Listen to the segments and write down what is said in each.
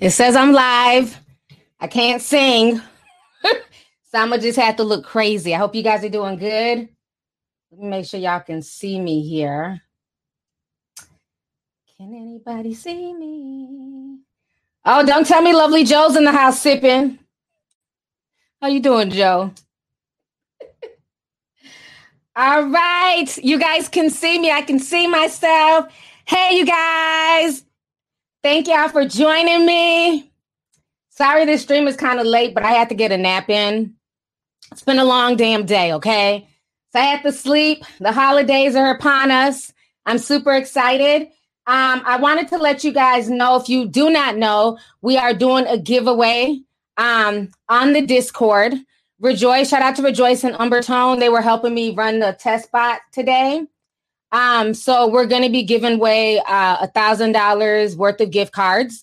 It says I'm live. I can't sing. so I'm gonna just have to look crazy. I hope you guys are doing good. Let me make sure y'all can see me here. Can anybody see me? Oh, don't tell me lovely Joe's in the house sipping. How you doing, Joe? All right. You guys can see me. I can see myself. Hey, you guys. Thank y'all for joining me. Sorry this stream is kind of late, but I had to get a nap in. It's been a long damn day, okay? So I had to sleep. The holidays are upon us. I'm super excited. Um, I wanted to let you guys know if you do not know, we are doing a giveaway um, on the Discord. Rejoice, shout out to Rejoice and Umbertone. They were helping me run the test bot today. Um, so we're going to be giving away uh, a thousand dollars worth of gift cards.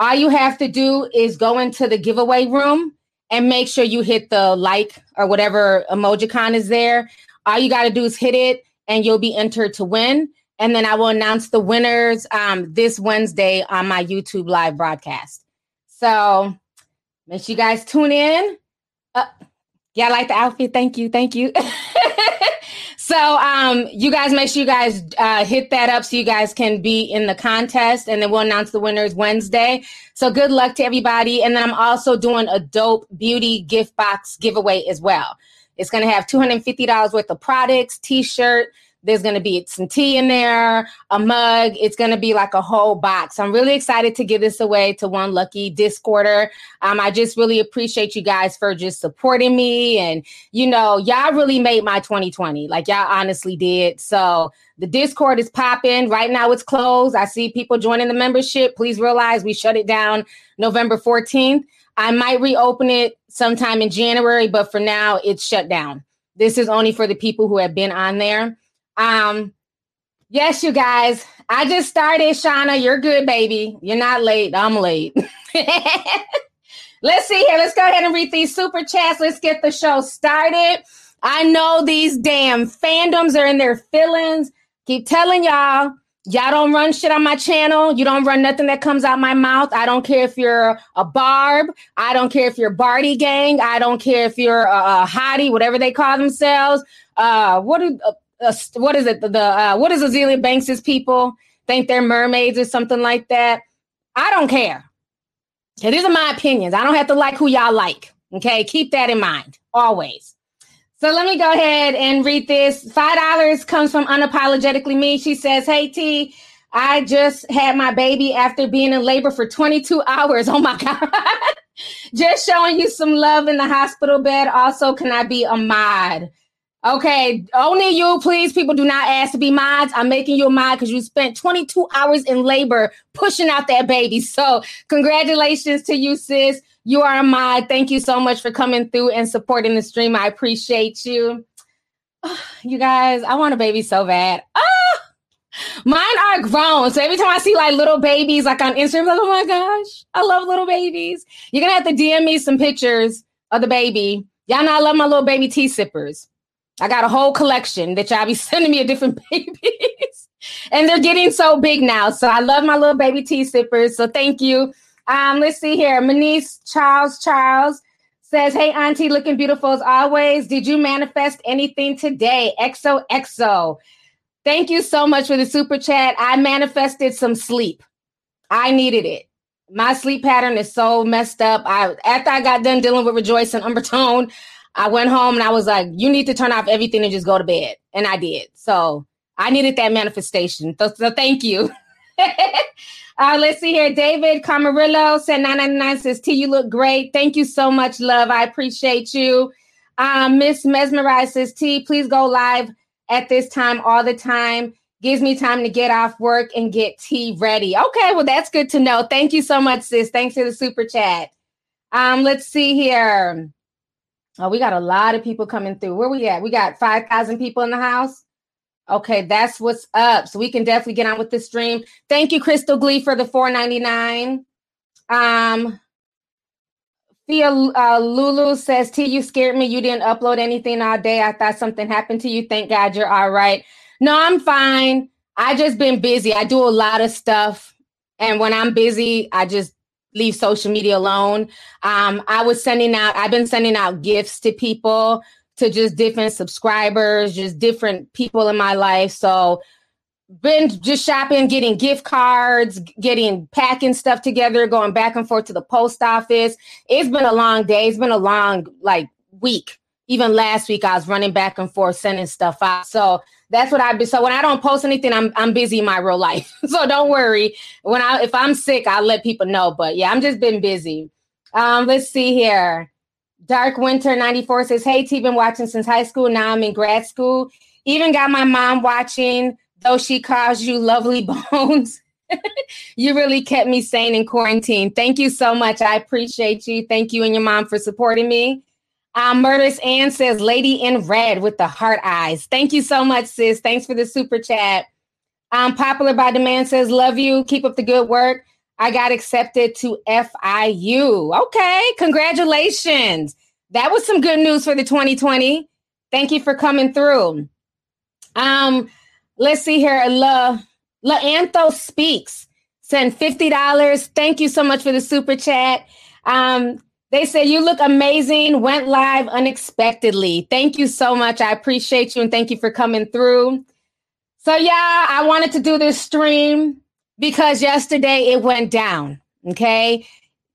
All you have to do is go into the giveaway room and make sure you hit the like or whatever emojicon is there. All you got to do is hit it, and you'll be entered to win. And then I will announce the winners um, this Wednesday on my YouTube live broadcast. So make sure you guys tune in. Uh, yeah, I like the outfit. Thank you. Thank you. so um, you guys make sure you guys uh, hit that up so you guys can be in the contest and then we'll announce the winners Wednesday. So good luck to everybody. And then I'm also doing a dope beauty gift box giveaway as well. It's going to have $250 worth of products, t-shirt, there's going to be some tea in there, a mug. It's going to be like a whole box. I'm really excited to give this away to one lucky Discorder. Um, I just really appreciate you guys for just supporting me. And, you know, y'all really made my 2020. Like, y'all honestly did. So, the Discord is popping. Right now, it's closed. I see people joining the membership. Please realize we shut it down November 14th. I might reopen it sometime in January, but for now, it's shut down. This is only for the people who have been on there. Um, yes, you guys. I just started, Shauna. You're good, baby. You're not late. I'm late. Let's see here. Let's go ahead and read these super chats. Let's get the show started. I know these damn fandoms are in their feelings. Keep telling y'all, y'all don't run shit on my channel. You don't run nothing that comes out my mouth. I don't care if you're a Barb. I don't care if you're Bardi Gang. I don't care if you're a, a hottie, whatever they call themselves. Uh, what do uh, what is it? The, the uh, what is Azealia Banks's people think they're mermaids or something like that? I don't care. Okay, these are my opinions. I don't have to like who y'all like. Okay, keep that in mind always. So let me go ahead and read this. Five dollars comes from unapologetically me. She says, "Hey T, I just had my baby after being in labor for 22 hours. Oh my god." just showing you some love in the hospital bed. Also, can I be a mod? Okay, only you, please. People do not ask to be mods. I'm making you a mod because you spent 22 hours in labor pushing out that baby. So, congratulations to you, sis. You are a mod. Thank you so much for coming through and supporting the stream. I appreciate you. you guys, I want a baby so bad. Ah, mine are grown. So every time I see like little babies, like on Instagram, like, oh my gosh, I love little babies. You're gonna have to DM me some pictures of the baby. Y'all know I love my little baby tea sippers. I got a whole collection that y'all be sending me of different babies. and they're getting so big now. So I love my little baby tea sippers. So thank you. Um, let's see here. Manice Charles Charles says, Hey Auntie, looking beautiful as always. Did you manifest anything today? XO XO. Thank you so much for the super chat. I manifested some sleep. I needed it. My sleep pattern is so messed up. I after I got done dealing with Rejoice and Umbertone, I went home and I was like, you need to turn off everything and just go to bed. And I did. So I needed that manifestation. So, so thank you. uh, let's see here. David Camarillo said 999 says, T, you look great. Thank you so much, love. I appreciate you. Um, Miss Mesmerize says, T, please go live at this time all the time. gives me time to get off work and get tea ready. Okay, well, that's good to know. Thank you so much, sis. Thanks for the super chat. Um, let's see here. Oh, we got a lot of people coming through. Where we at? We got 5,000 people in the house. Okay, that's what's up. So we can definitely get on with the stream. Thank you, Crystal Glee, for the 499. Um, Thea uh, Lulu says, T, you scared me. You didn't upload anything all day. I thought something happened to you. Thank God you're all right. No, I'm fine. I just been busy. I do a lot of stuff. And when I'm busy, I just leave social media alone. Um, I was sending out, I've been sending out gifts to people, to just different subscribers, just different people in my life. So been just shopping, getting gift cards, getting packing stuff together, going back and forth to the post office. It's been a long day. It's been a long like week. Even last week, I was running back and forth sending stuff out. So that's what I've been. So when I don't post anything, I'm I'm busy in my real life. so don't worry. When I if I'm sick, I'll let people know. But yeah, I'm just been busy. Um, let's see here. Dark Winter 94 says, Hey T, been watching since high school. Now I'm in grad school. Even got my mom watching though she calls you lovely bones. you really kept me sane in quarantine. Thank you so much. I appreciate you. Thank you and your mom for supporting me. Um, Murders Ann says, Lady in Red with the heart eyes. Thank you so much, sis. Thanks for the super chat. Um, Popular by Demand says, Love you. Keep up the good work. I got accepted to FIU. Okay, congratulations. That was some good news for the 2020. Thank you for coming through. Um, Let's see here. La Anthos speaks. Send fifty dollars. Thank you so much for the super chat. Um, they say you look amazing. Went live unexpectedly. Thank you so much. I appreciate you and thank you for coming through. So yeah, I wanted to do this stream because yesterday it went down. Okay.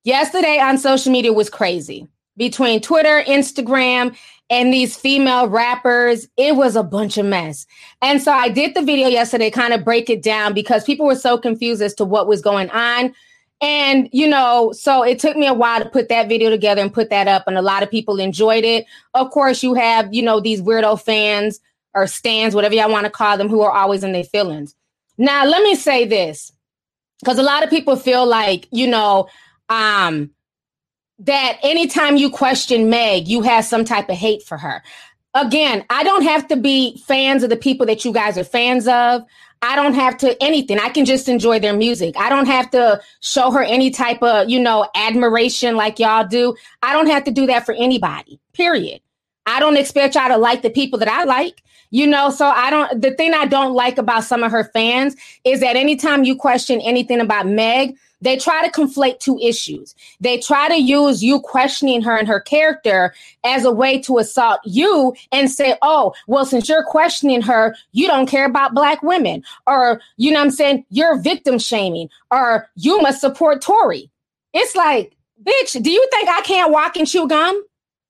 Yesterday on social media was crazy between Twitter, Instagram, and these female rappers, it was a bunch of mess. And so I did the video yesterday, kind of break it down because people were so confused as to what was going on. And, you know, so it took me a while to put that video together and put that up, and a lot of people enjoyed it. Of course, you have, you know, these weirdo fans or stands, whatever y'all want to call them, who are always in their feelings. Now, let me say this because a lot of people feel like, you know, um, that anytime you question Meg, you have some type of hate for her. Again, I don't have to be fans of the people that you guys are fans of. I don't have to anything. I can just enjoy their music. I don't have to show her any type of, you know, admiration like y'all do. I don't have to do that for anybody. Period. I don't expect y'all to like the people that I like. You know, so I don't the thing I don't like about some of her fans is that anytime you question anything about Meg, they try to conflate two issues. They try to use you questioning her and her character as a way to assault you and say, oh, well, since you're questioning her, you don't care about black women. Or, you know what I'm saying? You're victim shaming. Or you must support Tory. It's like, bitch, do you think I can't walk and chew gum?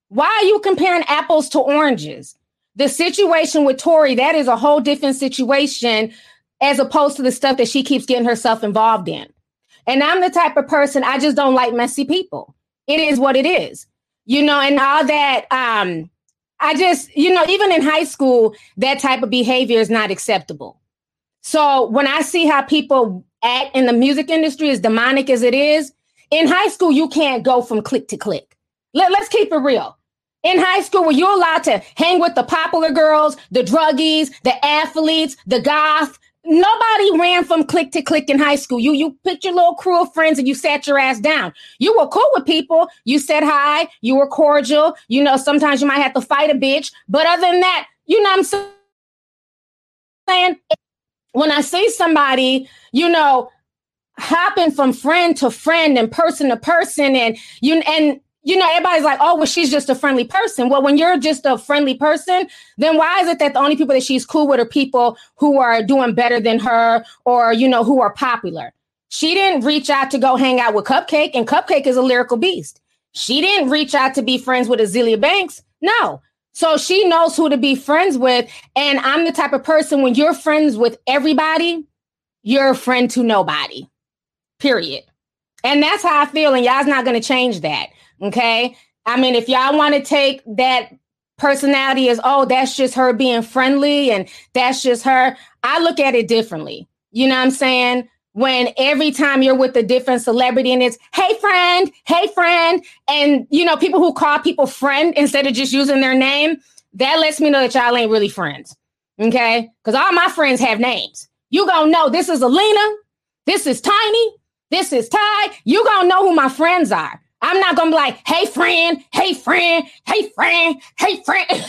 Why are you comparing apples to oranges? The situation with Tory, that is a whole different situation as opposed to the stuff that she keeps getting herself involved in. And I'm the type of person I just don't like messy people. It is what it is. You know, and all that um I just, you know, even in high school, that type of behavior is not acceptable. So when I see how people act in the music industry, as demonic as it is, in high school, you can't go from click to click. Let, let's keep it real. In high school, were you allowed to hang with the popular girls, the druggies, the athletes, the goth, Nobody ran from click to click in high school. You you picked your little crew of friends and you sat your ass down. You were cool with people. You said hi. You were cordial. You know, sometimes you might have to fight a bitch, but other than that, you know I'm saying? When I see somebody, you know, hopping from friend to friend and person to person, and you and you know, everybody's like, oh, well, she's just a friendly person. Well, when you're just a friendly person, then why is it that the only people that she's cool with are people who are doing better than her or, you know, who are popular? She didn't reach out to go hang out with Cupcakke, and Cupcakke is a lyrical beast. She didn't reach out to be friends with Azealia Banks. No. So she knows who to be friends with. And I'm the type of person when you're friends with everybody, you're a friend to nobody. Period. And that's how I feel. And y'all's not going to change that. Okay. I mean, if y'all want to take that personality as, oh, that's just her being friendly and that's just her. I look at it differently. You know what I'm saying? When every time you're with a different celebrity and it's, hey, friend, hey, friend. And, you know, people who call people friend instead of just using their name, that lets me know that y'all ain't really friends. Okay. Because all my friends have names. You gonna know this is Alina, this is Tiny, this is Ty. You gonna know who my friends are. I'm not gonna be like, hey friend, hey friend, hey friend, hey friend. but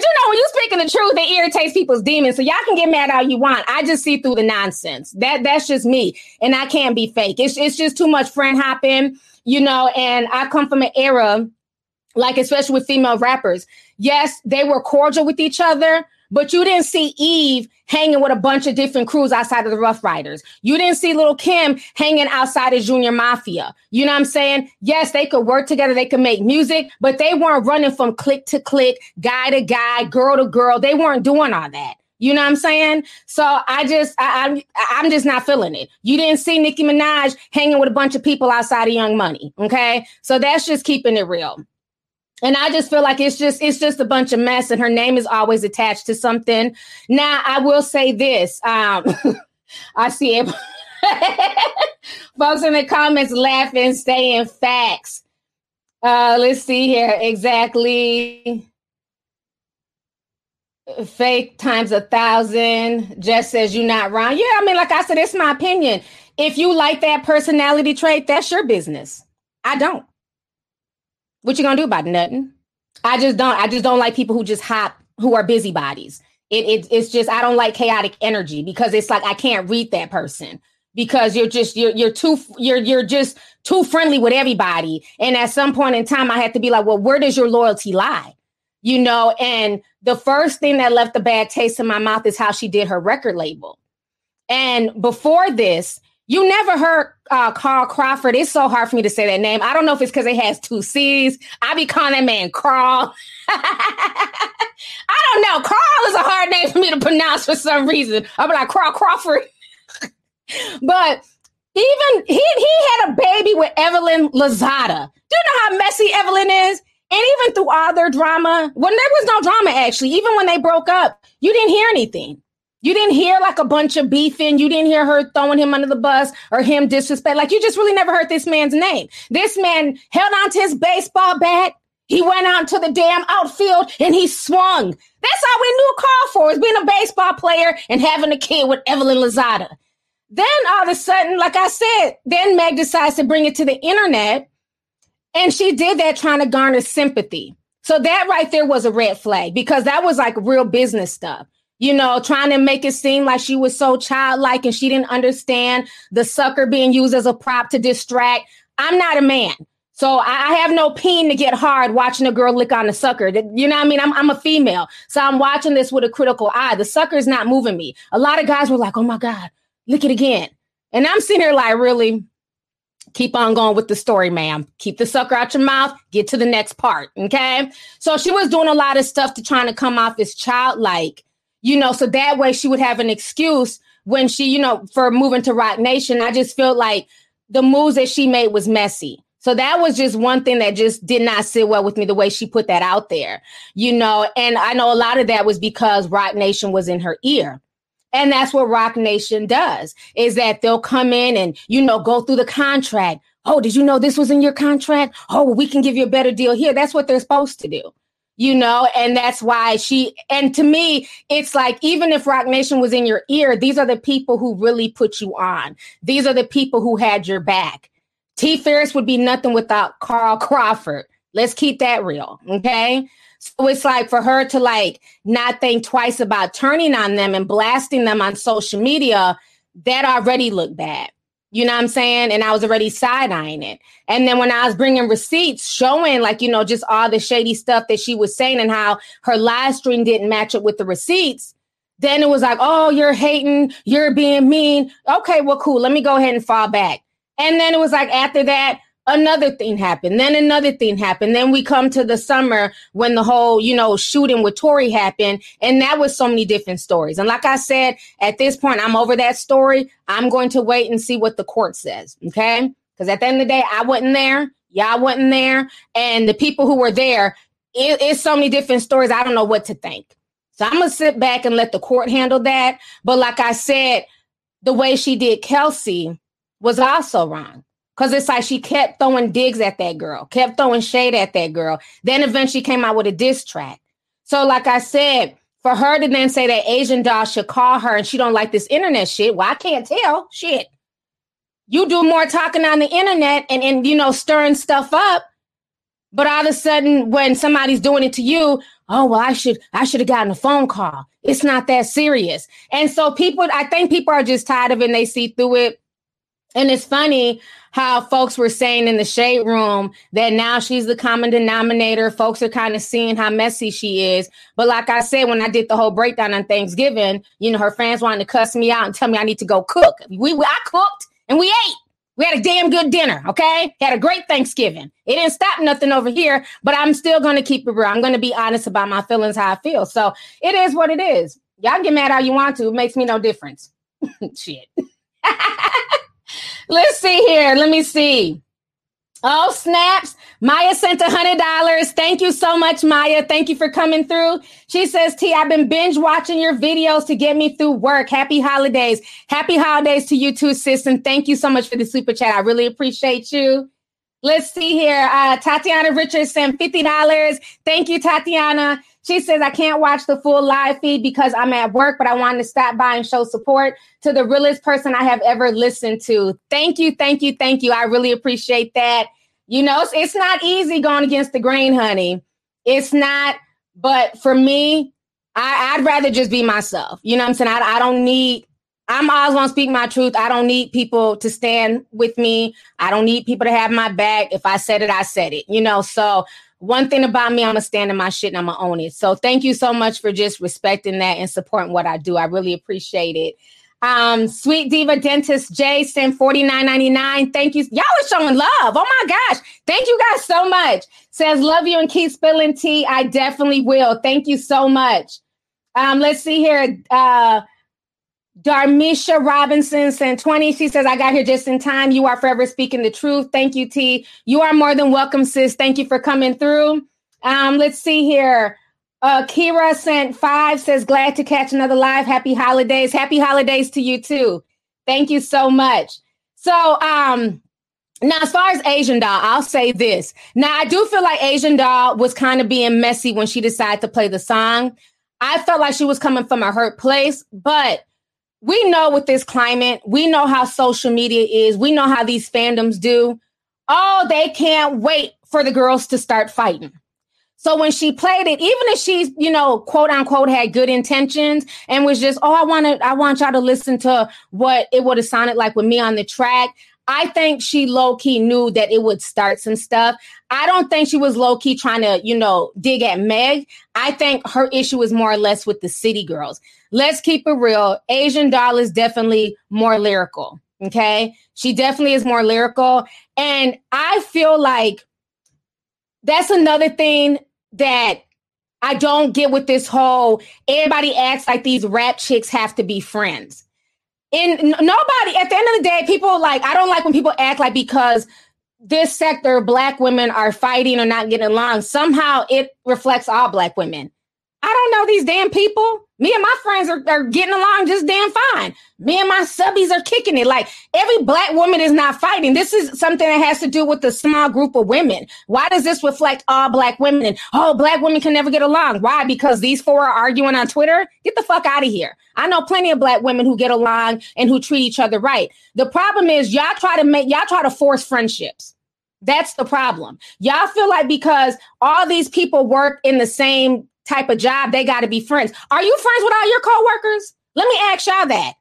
you know, when you speaking the truth, it irritates people's demons. So y'all can get mad all you want. I just see through the nonsense. That that's just me, and I can't be fake. It's it's just too much friend hopping, you know. And I come from an era, like especially with female rappers. Yes, they were cordial with each other, but you didn't see Eve hanging with a bunch of different crews outside of the Ruff Ryders. You didn't see Lil Kim hanging outside of Junior Mafia. You know what I'm saying? Yes, they could work together, they could make music, but they weren't running from click to click, guy to guy, girl to girl. They weren't doing all that. You know what I'm saying? So I just I, am I'm, I'm just not feeling it. You didn't see Nicki Minaj hanging with a bunch of people outside of Young Money. Okay, so that's just keeping it real. And I just feel like it's just it's just a bunch of mess, and her name is always attached to something. Now, I will say this: um, I see it. folks in the comments laughing, saying facts. Uh, let's see here exactly. Fake times a thousand. Just says you're not wrong. Yeah, I mean, like I said, it's my opinion. If you like that personality trait, that's your business. I don't. What you gonna do about nothing? I just don't. I just don't like people who just hop, who are busybodies. It, it it's just I don't like chaotic energy because it's like I can't read that person because you're just you're you're too you're you're just too friendly with everybody. And at some point in time, I had to be like, well, where does your loyalty lie? You know, and the first thing that left a bad taste in my mouth is how she did her record label. And before this, you never heard uh, Carl Crawford. It's so hard for me to say that name. I don't know if it's because it has two C's. I be calling that man Carl. I don't know. Carl is a hard name for me to pronounce for some reason. I'll be like Carl Crawford. but even he he had a baby with Evelyn Lozada. Do you know how messy Evelyn is? And even through all their drama, when there was no drama actually, even when they broke up, you didn't hear anything. You didn't hear like a bunch of beefing. You didn't hear her throwing him under the bus or him disrespect. Like you just really never heard this man's name. This man held on to his baseball bat. He went out to the damn outfield and he swung. That's all we knew Carl for is being a baseball player and having a kid with Evelyn Lozada. Then all of a sudden, like I said, then Meg decides to bring it to the internet. And she did that trying to garner sympathy. So that right there was a red flag because that was like real business stuff you know, trying to make it seem like she was so childlike and she didn't understand the sucker being used as a prop to distract. I'm not a man. So I have no pain to get hard watching a girl lick on the sucker. You know what I mean? I'm, I'm a female. So I'm watching this with a critical eye. The sucker is not moving me. A lot of guys were like, oh my God, lick it again. And I'm sitting here like, really? Keep on going with the story, ma'am. Keep the sucker out your mouth. Get to the next part. Okay. So she was doing a lot of stuff to trying to come off as childlike you know, so that way she would have an excuse when she, you know, for moving to Roc Nation. I just felt like the moves that she made was messy. So that was just one thing that just did not sit well with me, the way she put that out there, you know. And I know a lot of that was because Roc Nation was in her ear. And that's what Roc Nation does is that they'll come in and, you know, go through the contract. Oh, did you know this was in your contract? Oh, we can give you a better deal here. That's what they're supposed to do you know, and that's why she, and to me, it's like, even if Roc Nation was in your ear, these are the people who really put you on. These are the people who had your back. T Ferris would be nothing without Carl Crawford. Let's keep that real. Okay. So it's like for her to like not think twice about turning on them and blasting them on social media, that already looked bad. You know what I'm saying? And I was already side eyeing it. And then when I was bringing receipts showing, like, you know, just all the shady stuff that she was saying and how her live stream didn't match up with the receipts, then it was like, oh, you're hating, you're being mean. Okay, well, cool. Let me go ahead and fall back. And then it was like, after that, another thing happened then another thing happened then we come to the summer when the whole you know shooting with Tory happened and that was so many different stories and like i said at this point i'm over that story i'm going to wait and see what the court says okay because at the end of the day i wasn't there Y'all wasn't there, and the people who were there, it, it's so many different stories. I don't know what to think. So I'm gonna sit back and let the court handle that. But like I said, the way she did Kelsey was also wrong. Cause it's like she kept throwing digs at that girl, kept throwing shade at that girl. Then eventually came out with a diss track. So, like I said, for her to then say that Asian doll should call her and she don't like this internet shit, well, I can't tell. Shit. You do more talking on the internet and, and you know, stirring stuff up. But all of a sudden, when somebody's doing it to you, oh well, I should I should have gotten a phone call. It's not that serious. And so people, I think people are just tired of it and they see through it. And it's funny how folks were saying in the shade room that now she's the common denominator. Folks are kind of seeing how messy she is. But like I said, when I did the whole breakdown on Thanksgiving, you know, her fans wanted to cuss me out and tell me I need to go cook. We, we I cooked and we ate. We had a damn good dinner, okay? Had a great Thanksgiving. It didn't stop nothing over here, but I'm still going to keep it real. I'm going to be honest about my feelings, how I feel. So it is what it is. Y'all get mad how you want to. It makes me no difference. Shit. Let's see here. Let me see. Oh, snaps. Maya sent a hundred dollars. Thank you so much, Maya. Thank you for coming through. She says, T, I've been binge watching your videos to get me through work. Happy holidays. Happy holidays to you too, sis. And thank you so much for the super chat. I really appreciate you. Let's see here. Uh, Tatiana Richards sent $50. Thank you, Tatiana. She says, I can't watch the full live feed because I'm at work, but I wanted to stop by and show support to the realest person I have ever listened to. Thank you, thank you, thank you. I really appreciate that. You know, it's, it's not easy going against the grain, honey. It's not, but for me, I, would rather just be myself. You know what I'm saying? I, I don't need, I'm always going to speak my truth. I don't need people to stand with me. I don't need people to have my back. If I said it, I said it, you know? So one thing about me, I'm gonna stand in my shit and I'm gonna own it. So thank you so much for just respecting that and supporting what I do. I really appreciate it. Um, Sweet Diva Dentist J sent forty nine ninety nine. Thank you. Y'all are showing love. Oh my gosh. Thank you guys so much. Says love you and keep spilling tea. I definitely will. Thank you so much. Um, let's see here. Uh Darmisha Robinson sent 20. She says, I got here just in time. You are forever speaking the truth. Thank you, T. You are more than welcome, sis. Thank you for coming through. Um, let's see here. Uh, Kira sent five, says, glad to catch another live. Happy holidays. Happy holidays to you too. Thank you so much. So, um, now, as far as Asian Doll, I'll say this. Now, I do feel like Asian Doll was kind of being messy when she decided to play the song. I felt like she was coming from a hurt place, but we know with this climate, we know how social media is, we know how these fandoms do. Oh, they can't wait for the girls to start fighting. So when she played it, even if she's, you know, quote unquote had good intentions and was just, oh, I want to, I want y'all to listen to what it would have sounded like with me on the track. I think she low key knew that it would start some stuff. I don't think she was low key trying to, you know, dig at Meg. I think her issue is more or less with the city girls. Let's keep it real. Asian Doll is definitely more lyrical. Okay. She definitely is more lyrical. And I feel like that's another thing that I don't get with this whole everybody acts like these rap chicks have to be friends and nobody at the end of the day, people like I don't like when people act like because this sector black women are fighting or not getting along, somehow it reflects all black women. I don't know these damn people. Me and my friends are, are getting along just damn fine. Me and my subbies are kicking it. Like every black woman is not fighting. This is something that has to do with the small group of women. Why does this reflect all black women? And oh, black women can never get along. Why? Because these four are arguing on Twitter? Get the fuck out of here. I know plenty of black women who get along and who treat each other right. The problem is y'all try to make y'all try to force friendships. That's the problem. Y'all feel like because all these people work in the same type of job, they got to be friends. Are you friends with all your coworkers? Let me ask y'all that.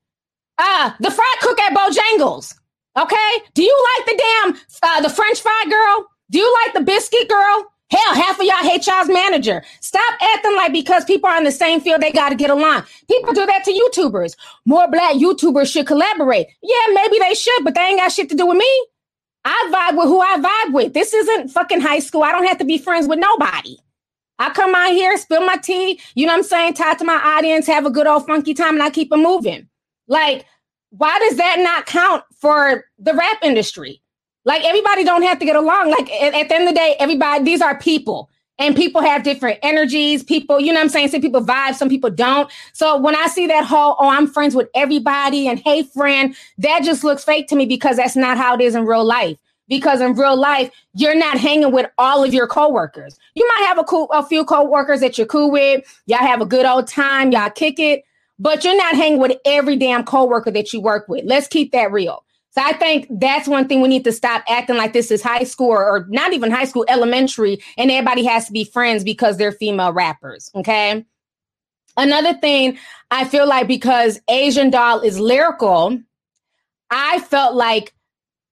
Uh, the fry cook at Bojangles. Okay. Do you like the damn uh, the French fry girl? Do you like the biscuit girl? Hell, half of y'all hate y'all's manager. Stop acting like because people are in the same field, they got to get along. People do that to YouTubers. More black YouTubers should collaborate. Yeah, maybe they should, but they ain't got shit to do with me. I vibe with who I vibe with. This isn't fucking high school. I don't have to be friends with nobody. I come out here, spill my tea, you know what I'm saying? Talk to my audience, have a good old funky time, and I keep it moving. Like, why does that not count for the rap industry? Like everybody don't have to get along. Like at, at the end of the day, everybody, these are people and people have different energies. People, you know what I'm saying? Some people vibe, some people don't. So when I see that whole, oh, I'm friends with everybody and hey, friend, that just looks fake to me because that's not how it is in real life. Because in real life, you're not hanging with all of your coworkers. You might have a cool, a few coworkers that you're cool with. Y'all have a good old time. Y'all kick it, but you're not hanging with every damn coworker that you work with. Let's keep that real. So I think that's one thing we need to stop acting like this is high school or, or not even high school, elementary, and everybody has to be friends because they're female rappers. Okay. Another thing I feel like because Asian Doll is lyrical, I felt like,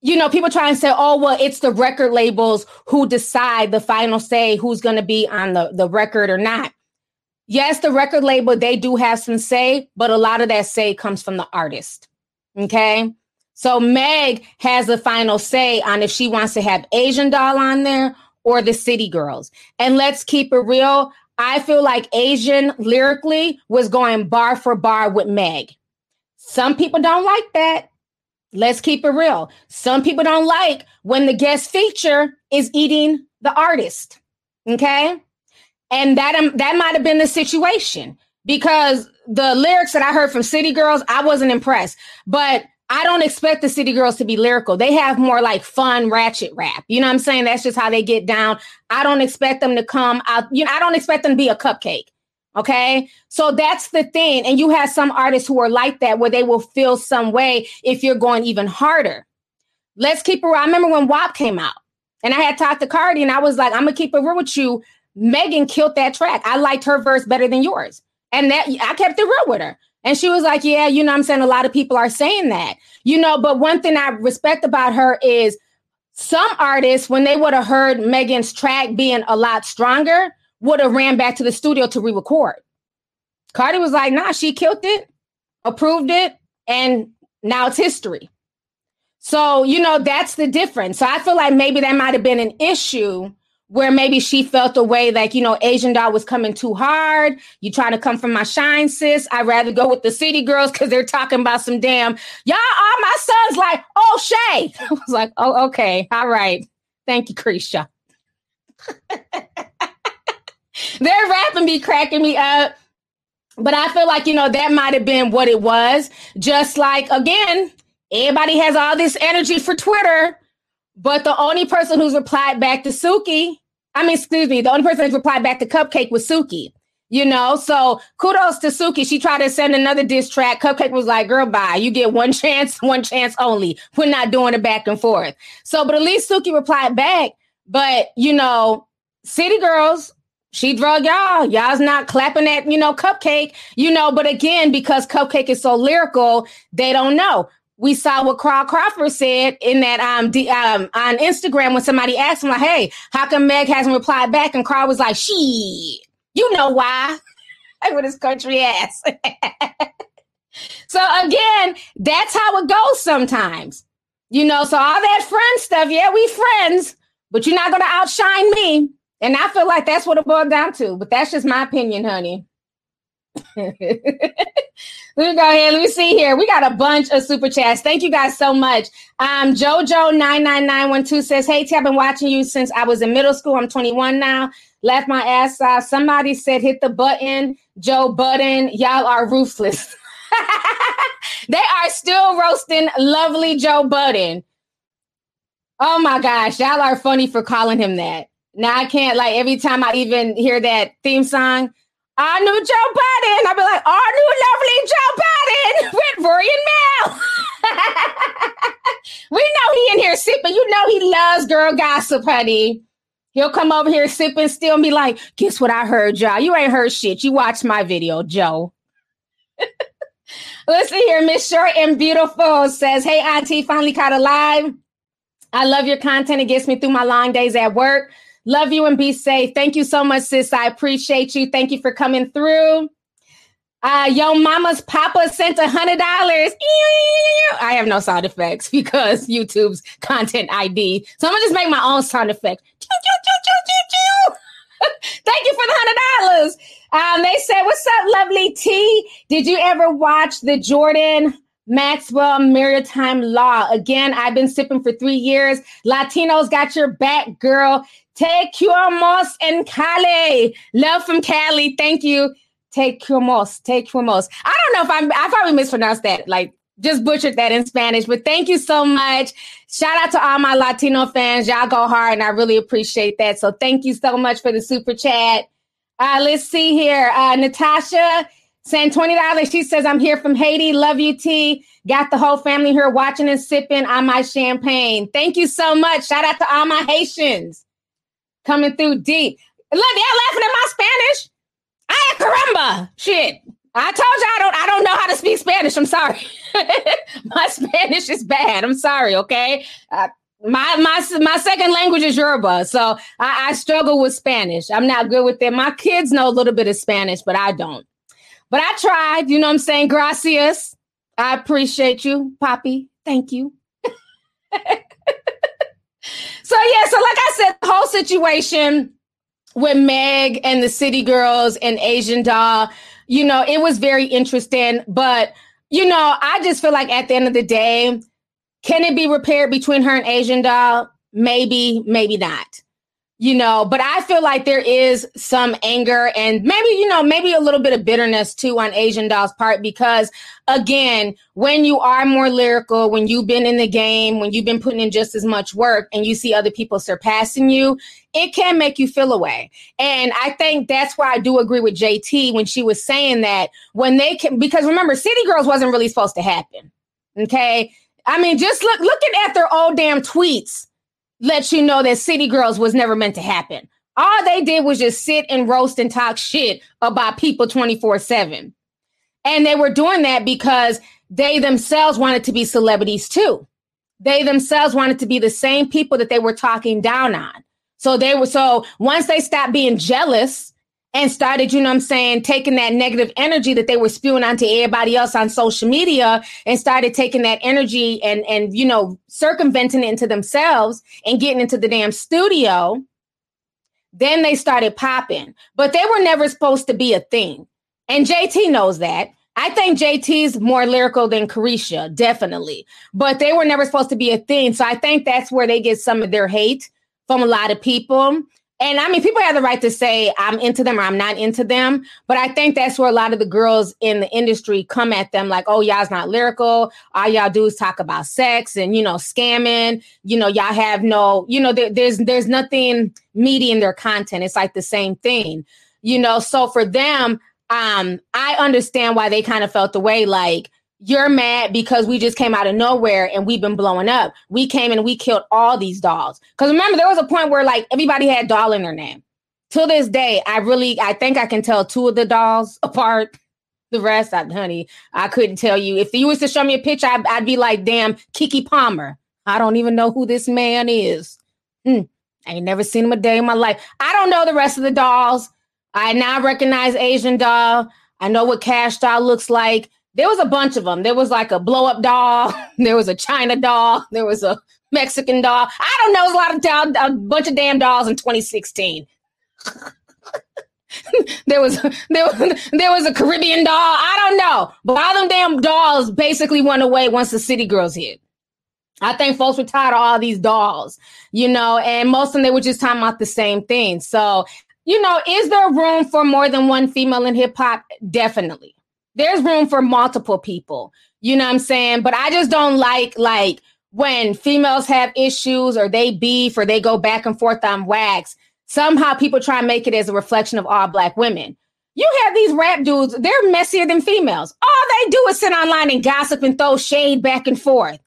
you know, people try and say, oh, well, it's the record labels who decide the final say who's going to be on the, the record or not. Yes, the record label, they do have some say, but a lot of that say comes from the artist. Okay. So Meg has the final say on if she wants to have Asian doll on there or the city girls. And let's keep it real. I feel like Asian lyrically was going bar for bar with Meg. Some people don't like that. Let's keep it real. Some people don't like when the guest feature is eating the artist. Okay? And that um, that might have been the situation because the lyrics that I heard from City Girls, I wasn't impressed. But I don't expect the City Girls to be lyrical. They have more like fun ratchet rap. You know what I'm saying? That's just how they get down. I don't expect them to come out. You know, I don't expect them to be a cupcake. Okay. So that's the thing. And you have some artists who are like that where they will feel some way if you're going even harder. Let's keep it real. I remember when WAP came out and I had talked to Cardi and I was like, I'm going to keep it real with you. Megan killed that track. I liked her verse better than yours. And that I kept it real with her. And she was like, Yeah, you know, I'm saying a lot of people are saying that, you know, but one thing I respect about her is some artists, when they would have heard Megan's track being a lot stronger, would have ran back to the studio to re record. Cardi was like, Nah, she killed it, approved it, and now it's history. So, you know, that's the difference. So I feel like maybe that might have been an issue where maybe she felt the way like you know asian doll was coming too hard you trying to come from my shine sis i'd rather go with the city girls because they're talking about some damn y'all all my sons like oh shay i was like oh okay all right thank you krisha their rapping be cracking me up but i feel like you know that might have been what it was just like again everybody has all this energy for twitter but the only person who's replied back to Suki, I mean, excuse me, the only person who's replied back to Cupcakke was Suki. You know, so kudos to Suki. She tried to send another diss track. Cupcakke was like, girl, bye. You get one chance, one chance only. We're not doing it back and forth. So, but at least Suki replied back. But, you know, City Girls, she drug y'all. Y'all's not clapping at, you know, Cupcakke, you know, but again, because Cupcakke is so lyrical, they don't know we saw what Carl Crawford said in that um, the, um on Instagram when somebody asked him like, "Hey, how come Meg hasn't replied back?" and Carl was like, "She, you know why?" Like with his country ass. so again, that's how it goes sometimes. You know, so all that friend stuff, yeah, we friends, but you're not gonna outshine me. And I feel like that's what it boiled down to. But that's just my opinion, honey. Let me go ahead. Let me see here. We got a bunch of super chats. Thank you guys so much. Um, Jojo99912 says, Hey, T, I've been watching you since I was in middle school. I'm 21 now. Left my ass off. Somebody said, Hit the button. Joe Budden. Y'all are ruthless. they are still roasting lovely Joe Budden. Oh my gosh. Y'all are funny for calling him that. Now I can't, like, every time I even hear that theme song, our new Joe Budden. I'll be like, our new lovely Joe Budden with Rory and Mel. we know he in here sipping. You know he loves girl gossip, honey. He'll come over here sipping still and be like, guess what I heard, y'all? You ain't heard shit. You watched my video, Joe. Listen here, Miss Short and Beautiful says, Hey, Auntie, finally caught alive. I love your content. It gets me through my long days at work. Love you and be safe. Thank you so much, sis. I appreciate you. Thank you for coming through. Uh, yo, mama's papa sent a hundred dollars. I have no sound effects because YouTube's content ID. So I'm gonna just make my own sound effect. Thank you for the hundred dollars. Um, they said, "What's up, lovely T? Did you ever watch the Jordan Maxwell Maritime Law. Again, I've been sipping for three years. Latinos got your back, girl. Te queremos en Cali. Love from Cali. Thank you. Te Take Te queremos. I don't know if I'm, I probably mispronounced that. Like, just butchered that in Spanish, but thank you so much. Shout out to all my Latino fans. Y'all go hard, and I really appreciate that. So thank you so much for the super chat. Uh, let's see here. Uh, Natasha Send $20. She says, I'm here from Haiti. Love you, T. Got the whole family here watching and sipping on my champagne. Thank you so much. Shout out to all my Haitians coming through deep. Look, y'all laughing at my Spanish. I caramba. Shit. I told you I don't I don't know how to speak Spanish. I'm sorry. my Spanish is bad. I'm sorry, okay? Uh, my my my second language is Yoruba, so I, I struggle with Spanish. I'm not good with it. My kids know a little bit of Spanish, but I don't. But I tried, you know what I'm saying? Gracias. I appreciate you, Poppy. Thank you. so yeah, so like I said, the whole situation with Meg and the City Girls and Asian Doll, you know, it was very interesting. But you know, I just feel like at the end of the day, can it be repaired between her and Asian Doll? Maybe, maybe not you know, but I feel like there is some anger and maybe, you know, maybe a little bit of bitterness too on Asian Doll's part because, again, when you are more lyrical, when you've been in the game, when you've been putting in just as much work and you see other people surpassing you, it can make you feel away. And I think that's why I do agree with JT when she was saying that when they can, because remember, City Girls wasn't really supposed to happen. Okay. I mean, just look, looking at their old damn tweets lets you know that City Girls was never meant to happen. All they did was just sit and roast and talk shit about people 24 7. And they were doing that because they themselves wanted to be celebrities too. They themselves wanted to be the same people that they were talking down on. So they were, so once they stopped being jealous and started, you know I'm saying, taking that negative energy that they were spewing onto everybody else on social media and started taking that energy and, and, you know, circumventing it into themselves and getting into the damn studio. Then they started popping, but they were never supposed to be a thing. And JT knows that. I think JT's more lyrical than Caresha, definitely, but they were never supposed to be a thing. So I think that's where they get some of their hate from a lot of people. And I mean, people have the right to say I'm into them or I'm not into them, but I think that's where a lot of the girls in the industry come at them like, "Oh, y'all's not lyrical. All y'all do is talk about sex and you know scamming. You know, y'all have no, you know, there, there's there's nothing meaty in their content. It's like the same thing, you know. So for them, um, I understand why they kind of felt the way like you're mad because we just came out of nowhere and we've been blowing up. We came and we killed all these dolls. Because remember, there was a point where like everybody had doll in their name. Till this day, I really, I think I can tell two of the dolls apart. The rest, I, honey, I couldn't tell you. If you was to show me a picture, I'd, I'd be like, damn, Keke Palmer. I don't even know who this man is. Hmm. I ain't never seen him a day in my life. I don't know the rest of the dolls. I now recognize Asian doll. I know what Cash doll looks like there was a bunch of them. There was like a blow up doll. There was a China doll. There was a Mexican doll. I don't know. It was a lot of doll, a bunch of damn dolls in 2016. there was there was there was a Caribbean doll. I don't know, but all them damn dolls basically went away once the City Girls hit. I think folks were tired of all these dolls, you know, and most of them they were just talking about the same thing. So, you know, is there room for more than one female in hip hop? Definitely there's room for multiple people. You know what I'm saying? But I just don't like like when females have issues or they beef or they go back and forth on wax. Somehow people try and make it as a reflection of all black women. You have these rap dudes, they're messier than females. All they do is sit online and gossip and throw shade back and forth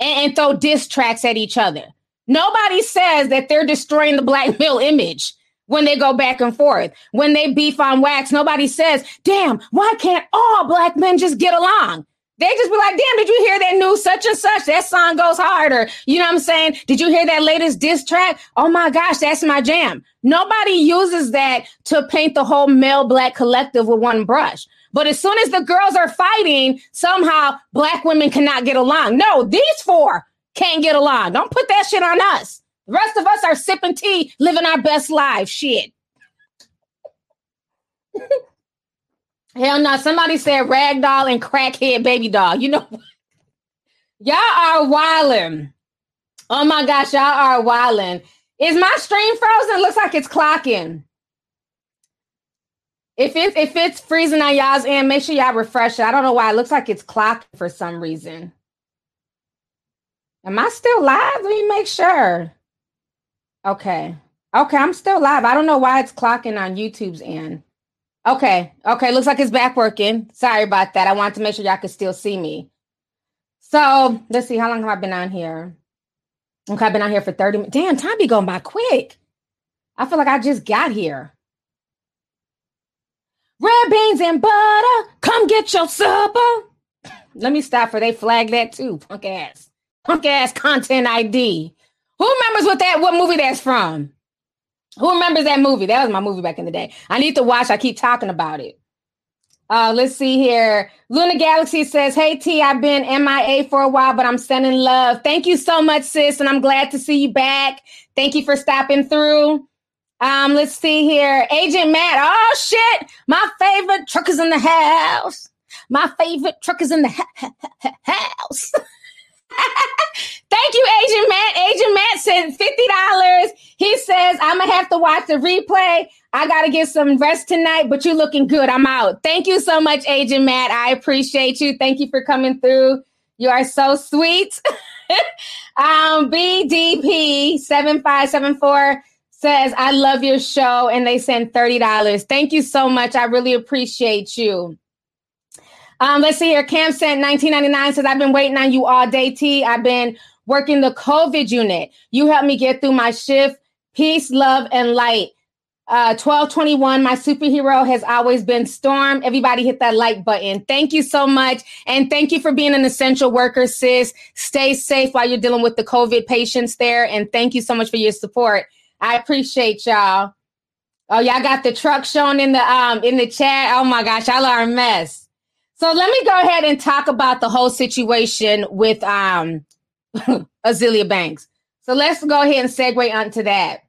and, and throw diss tracks at each other. Nobody says that they're destroying the black male image when they go back and forth. When they beef on wax, nobody says, damn, why can't all black men just get along? They just be like, damn, did you hear that new such and such? That song goes harder. You know what I'm saying? Did you hear that latest diss track? Oh my gosh, that's my jam. Nobody uses that to paint the whole male black collective with one brush. But as soon as the girls are fighting, somehow black women cannot get along. No, these four can't get along. Don't put that shit on us. The rest of us are sipping tea, living our best lives. Shit. Hell no. Somebody said ragdoll and crackhead baby doll. You know, Y'all are wildin'. Oh my gosh, y'all are wildin'. Is my stream frozen? Looks like it's clocking. If it's if it's freezing on y'all's end, make sure y'all refresh it. I don't know why it looks like it's clocking for some reason. Am I still live? Let me make sure. Okay. Okay, I'm still live. I don't know why it's clocking on YouTube's end. Okay. Okay, looks like it's back working. Sorry about that. I wanted to make sure y'all could still see me. So let's see. How long have I been on here? Okay, I've been on here for 30 minutes. Damn, time be going by quick. I feel like I just got here. Red beans and butter. Come get your supper. Let me stop for they flag that too. Punk ass. Punk ass content ID. Who remembers what that what movie that's from? Who remembers that movie? That was my movie back in the day. I need to watch. I keep talking about it. Uh, let's see here. Luna Galaxy says, Hey T, I've been MIA for a while, but I'm sending love. Thank you so much, sis, and I'm glad to see you back. Thank you for stopping through. Um, let's see here. Agent Matt. Oh shit. My favorite truck is in the house. My favorite truck is in the ha- ha- ha- house. Thank you, Agent Matt. Agent Matt said $50. He says, I'm gonna have to watch the replay. I gotta get some rest tonight, but you're looking good. I'm out. Thank you so much, Agent Matt. I appreciate you. Thank you for coming through. You are so sweet. um, BDP 7574 says, I love your show, and they send $30. Thank you so much. I really appreciate you. Um, let's see here. Cam sent 1999 says, I've been waiting on you all day, T. I've been working the COVID unit. You helped me get through my shift. Peace, love, and light. Uh, 1221, my superhero has always been Storm. Everybody hit that like button. Thank you so much. And thank you for being an essential worker, sis. Stay safe while you're dealing with the COVID patients there. And thank you so much for your support. I appreciate y'all. Oh, y'all got the truck shown in the um in the chat. Oh my gosh, y'all are a mess. So let me go ahead and talk about the whole situation with um Azealia Banks. So let's go ahead and segue onto that.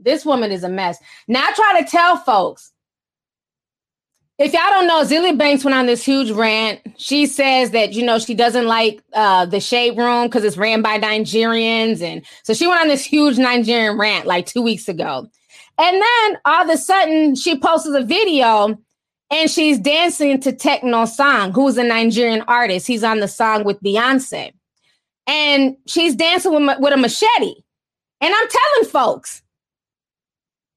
This woman is a mess. Now I try to tell folks. If y'all don't know, Azealia Banks went on this huge rant. She says that you know she doesn't like uh, the shade room because it's ran by Nigerians, and so she went on this huge Nigerian rant like two weeks ago. And then all of a sudden, she posted a video and she's dancing to Tekno Song, who's a Nigerian artist. He's on the song with Beyonce. And she's dancing with, with a machete. And I'm telling folks,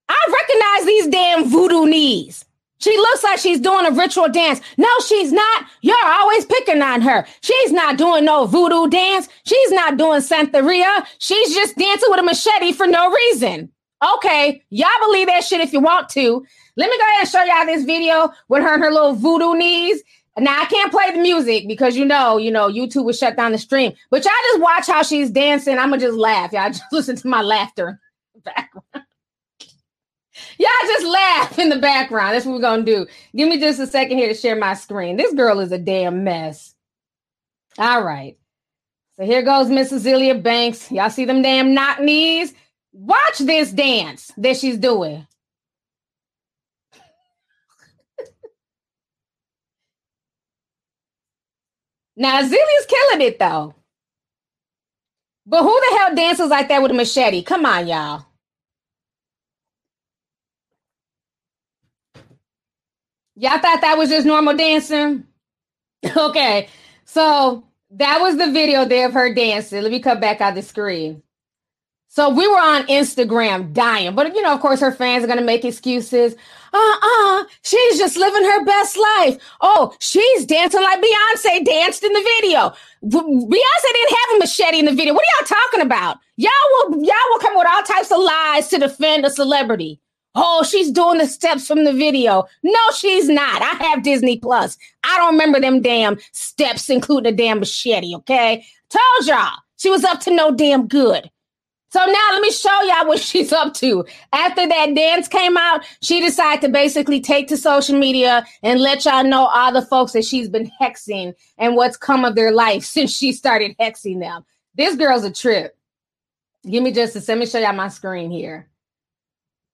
I recognize these damn voodoo knees. She looks like she's doing a ritual dance. No, she's not. You're always picking on her. She's not doing no voodoo dance. She's not doing Santeria. She's just dancing with a machete for no reason. Okay, y'all believe that shit if you want to. Let me go ahead and show y'all this video with her and her little voodoo knees. Now I can't play the music because you know, you know, YouTube will shut down the stream. But y'all just watch how she's dancing. I'm gonna just laugh. Y'all just listen to my laughter background. y'all just laugh in the background. That's what we're gonna do. Give me just a second here to share my screen. This girl is a damn mess. All right. So here goes Miss Azealia Banks. Y'all see them damn knock knees? Watch this dance that she's doing. Now Azealia's killing it though. But who the hell dances like that with a machete? Come on, y'all. Y'all thought that was just normal dancing? okay. So that was the video there of her dancing. Let me cut back out the screen. So we were on Instagram dying, but you know, of course, her fans are to make excuses. Uh-uh, she's just living her best life. Oh, she's dancing like Beyonce danced in the video. Beyonce didn't have a machete in the video. What are y'all talking about? Y'all will y'all will come with all types of lies to defend a celebrity. Oh, she's doing the steps from the video. No, she's not. I have Disney Plus. I don't remember them damn steps, including a damn machete. Okay, told y'all she was up to no damn good. So now let me show y'all what she's up to. After that dance came out, she decided to basically take to social media and let y'all know all the folks that she's been hexing and what's come of their life since she started hexing them. This girl's a trip. Give me just a let me show y'all my screen here.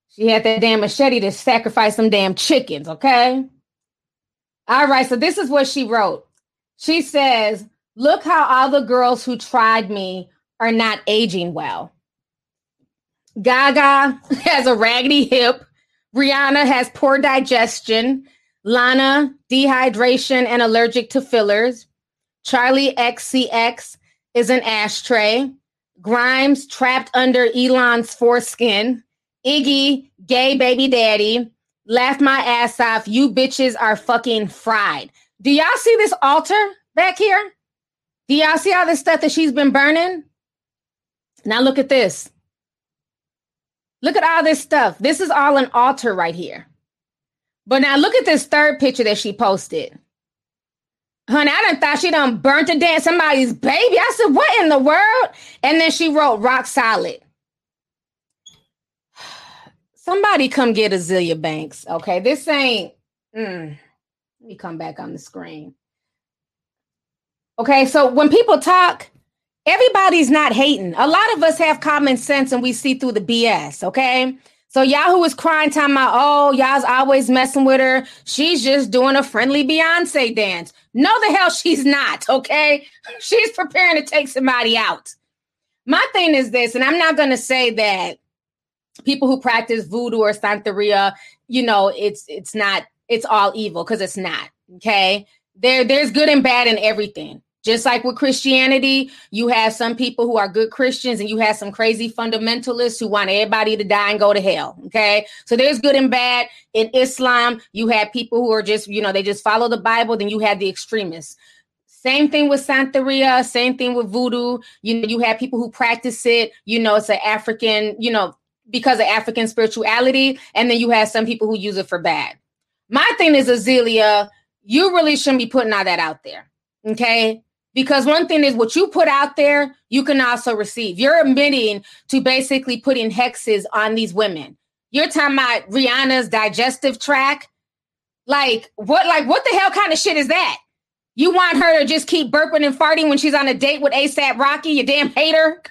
She had that damn machete to sacrifice some damn chickens, okay? All right, so this is what she wrote. She says, Look how all the girls who tried me are not aging well. Gaga has a raggedy hip. Rihanna has poor digestion. Lana, dehydration and allergic to fillers. Charli XCX is an ashtray. Grimes trapped under Elon's foreskin. Iggy, gay baby daddy. Laugh my ass off. You bitches are fucking fried. Do y'all see this altar back here? Do y'all see all this stuff that she's been burning? Now look at this. Look at all this stuff. This is all an altar right here. But now look at this third picture that she posted. Honey, I done thought she done burnt to death somebody's baby. I said, what in the world? And then she wrote rock solid. Somebody come get Azealia Banks. Okay, this ain't. Mm, let me come back on the screen. Okay, so when people talk, everybody's not hating. A lot of us have common sense and we see through the BS. Okay, so Yahoo is crying, time out, oh, y'all's always messing with her. She's just doing a friendly Beyonce dance. No, the hell she's not. Okay. She's preparing to take somebody out. My thing is this, and I'm not to say that people who practice voodoo or santeria, you know, it's it's not it's all evil because it's not. Okay. There, there's good and bad in everything. Just like with Christianity, you have some people who are good Christians and you have some crazy fundamentalists who want everybody to die and go to hell. Okay. So there's good and bad. In Islam, you have people who are just, you know, they just follow the Bible. Then you have the extremists. Same thing with Santeria, same thing with voodoo. You know, you have people who practice it, you know, it's an African, you know, because of African spirituality. And then you have some people who use it for bad. My thing is, Azealia, you really shouldn't be putting all that out there. Okay. Because one thing is what you put out there, you can also receive. You're admitting to basically putting hexes on these women. You're talking about Rihanna's digestive tract. Like what? Like what the hell kind of shit is that? You want her to just keep burping and farting when she's on a date with ASAP Rocky? You damn hater.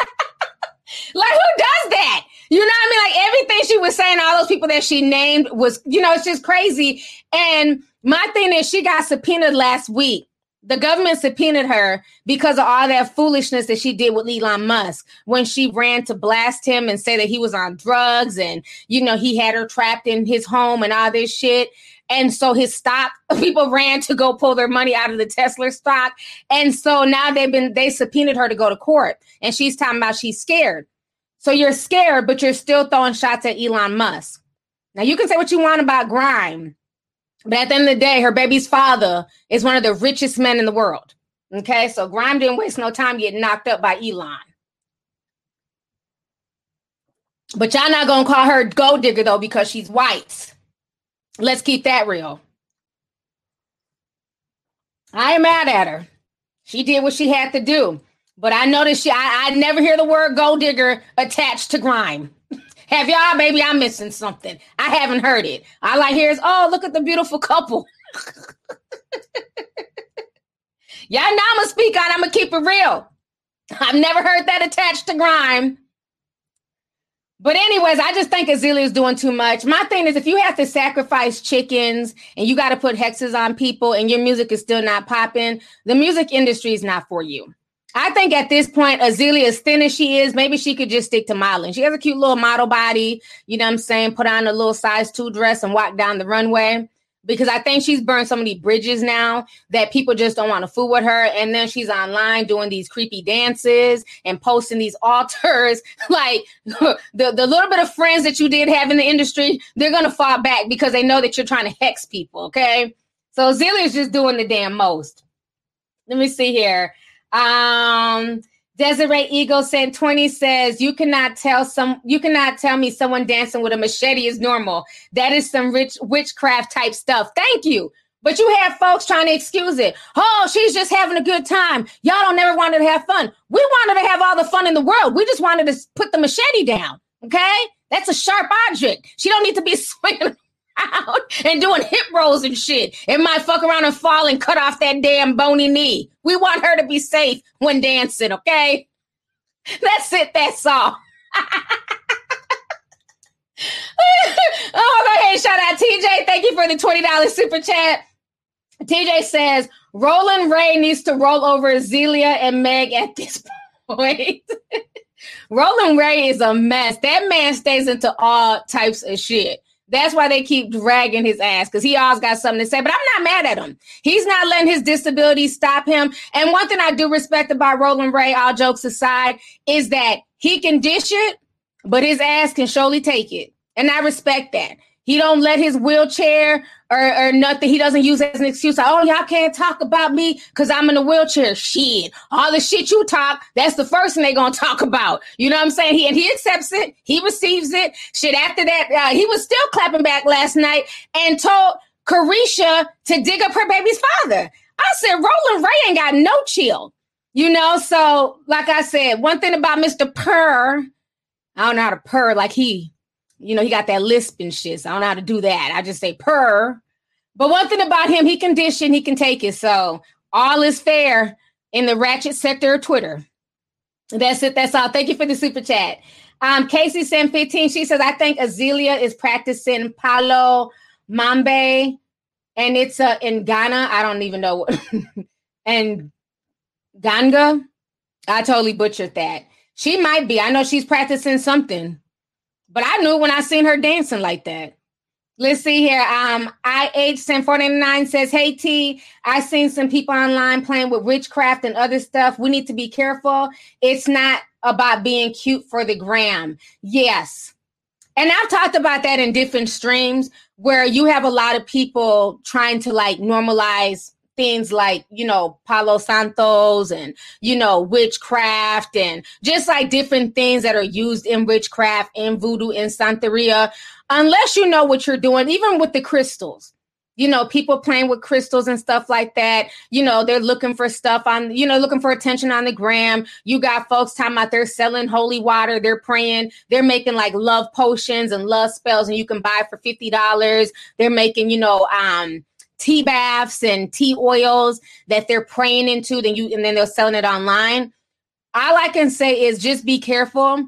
like who does that? You know what I mean? Like everything she was saying, all those people that she named was, you know, it's just crazy. And my thing is, she got subpoenaed last week the government subpoenaed her because of all that foolishness that she did with Elon Musk when she ran to blast him and say that he was on drugs and you know he had her trapped in his home and all this shit. And so his stock people ran to go pull their money out of the Tesla stock. And so now they've been they subpoenaed her to go to court and she's talking about she's scared. So you're scared, but you're still throwing shots at Elon Musk. Now you can say what you want about Grime but at the end of the day, her baby's father is one of the richest men in the world. Okay, so Grime didn't waste no time getting knocked up by Elon. But y'all not gonna call her gold digger though because she's white. Let's keep that real. I am mad at her. She did what she had to do. But I noticed she I, I never hear the word gold digger attached to grime. Have y'all, baby, I'm missing something. I haven't heard it. All I hear is, oh, look at the beautiful couple. y'all know I'm going to speak on I'm going to keep it real. I've never heard that attached to grime. But anyways, I just think Azealia is doing too much. My thing is, if you have to sacrifice chickens and you got to put hexes on people, and your music is still not popping, the music industry is not for you. I think at this point, Azealia, as thin as she is, maybe she could just stick to modeling. She has a cute little model body, you know what I'm saying? Put on a little size two dress and walk down the runway. Because I think she's burned so many bridges now that people just don't want to fool with her. And then she's online doing these creepy dances and posting these altars. like the, the little bit of friends that you did have in the industry, they're going to fall back because they know that you're trying to hex people. Okay. So Azealia is just doing the damn most. Let me see here. Um, Desiree Eagle sent 20 says, You cannot tell some you cannot tell me someone dancing with a machete is normal. That is some rich witchcraft type stuff. Thank you. But you have folks trying to excuse it. Oh, she's just having a good time. Y'all don't never wanted to have fun. We wanted to have all the fun in the world. We just wanted to put the machete down. Okay? That's a sharp object. She don't need to be swinging out and doing hip rolls and shit. It might fuck around and fall and cut off that damn bony knee. We want her to be safe when dancing, okay? That's it, that's all. oh, go ahead. Shout out TJ. Thank you for the $20 super chat. TJ says Rolling Ray needs to roll over Azealia and Meg at this point. Rolling Ray is a mess. That man stays into all types of shit. That's why they keep dragging his ass because he always got something to say. But I'm not mad at him. He's not letting his disability stop him. And one thing I do respect about Rolling Ray, all jokes aside, is that he can dish it, but his ass can surely take it. And I respect that. He don't let his wheelchair or, or nothing. He doesn't use as an excuse. Like, oh, y'all can't talk about me because I'm in a wheelchair. Shit, all the shit you talk, that's the first thing they gonna talk about. You know what I'm saying? He and he accepts it. He receives it. Shit. After that, uh, he was still clapping back last night and told Carisha to dig up her baby's father. I said, Rolling Ray ain't got no chill. You know, so like I said, one thing about Mr. Purr, I don't know how to purr like he you know, he got that lisp and shit. So I don't know how to do that. I just say purr. But one thing about him, he and he can take it. So all is fair in the ratchet sector of Twitter. That's it. That's all. Thank you for the super chat. Um, Casey sent 15. She says, I think Azealia is practicing Palo Mayombe and it's uh, in Ghana. I don't even know and Ganga. I totally butchered that. She might be. I know she's practicing something. But I knew when I seen her dancing like that. Let's see here. Um, IH 1049 says, Hey T, I seen some people online playing with witchcraft and other stuff. We need to be careful. It's not about being cute for the gram. Yes. And I've talked about that in different streams where you have a lot of people trying to like normalize things like, you know, Palo Santos and, you know, witchcraft and just like different things that are used in witchcraft, in voodoo, in Santeria, unless you know what you're doing, even with the crystals. You know, people playing with crystals and stuff like that. You know, they're looking for stuff on, you know, looking for attention on the gram. You got folks talking about they're selling holy water, they're praying, they're making like love potions and love spells, and you can buy for $50. They're making, you know, um, tea baths and tea oils that they're praying into, then you and then they're selling it online. All I can say is just be careful.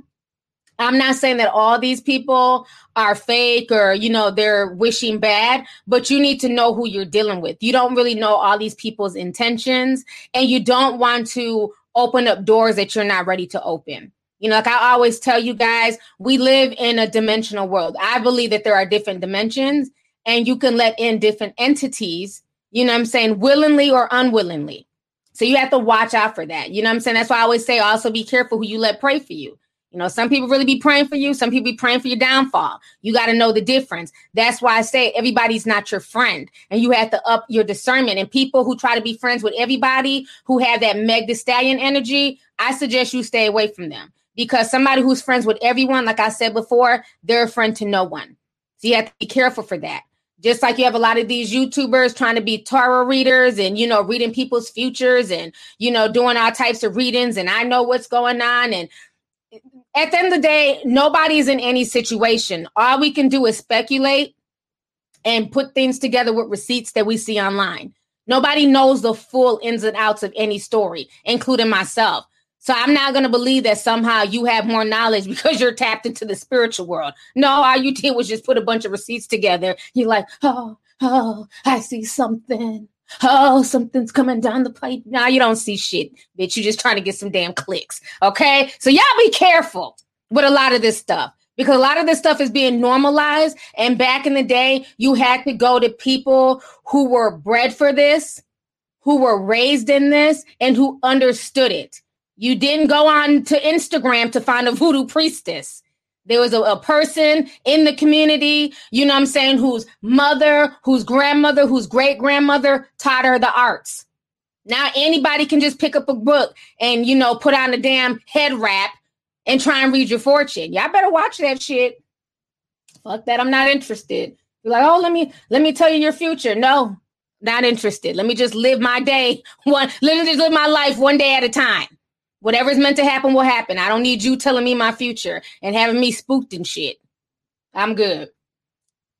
I'm not saying that all these people are fake or you know they're wishing bad, but you need to know who you're dealing with. You don't really know all these people's intentions and you don't want to open up doors that you're not ready to open. You know, like I always tell you guys, we live in a dimensional world. I believe that there are different dimensions and you can let in different entities, you know I'm saying, willingly or unwillingly. So you have to watch out for that. You know I'm saying? That's why I always say also be careful who you let pray for you. You know, some people really be praying for you, some people be praying for your downfall. You got to know the difference. That's why I say everybody's not your friend, and you have to up your discernment. And people who try to be friends with everybody who have that Meg the Stallion energy, I suggest you stay away from them because somebody who's friends with everyone, like I said before, they're a friend to no one. So you have to be careful for that. Just like you have a lot of these YouTubers trying to be tarot readers and, you know, reading people's futures and, you know, doing all types of readings and I know what's going on. And at the end of the day, nobody's in any situation. All we can do is speculate and put things together with receipts that we see online. Nobody knows the full ins and outs of any story, including myself. So I'm not going to believe that somehow you have more knowledge because you're tapped into the spiritual world. No, all you did was just put a bunch of receipts together. You're like, oh, oh, I see something. Oh, something's coming down the pipe. Now you don't see shit, bitch. You're just trying to get some damn clicks. Okay. So y'all be careful with a lot of this stuff because a lot of this stuff is being normalized. And back in the day, you had to go to people who were bred for this, who were raised in this, and who understood it. You didn't go on to Instagram to find a voodoo priestess. There was a, a, person in the community, you know what I'm saying, whose mother, whose grandmother, whose great grandmother taught her the arts. Now anybody can just pick up a book and, you know, put on a damn head wrap and try and read your fortune. Y'all better watch that shit. Fuck that. I'm not interested. You're like, oh, let me let me tell you your future. No, not interested. Let me just live my day one. Let me just live my life one day at a time. Whatever's meant to happen will happen. I don't need you telling me my future and having me spooked and shit. I'm good.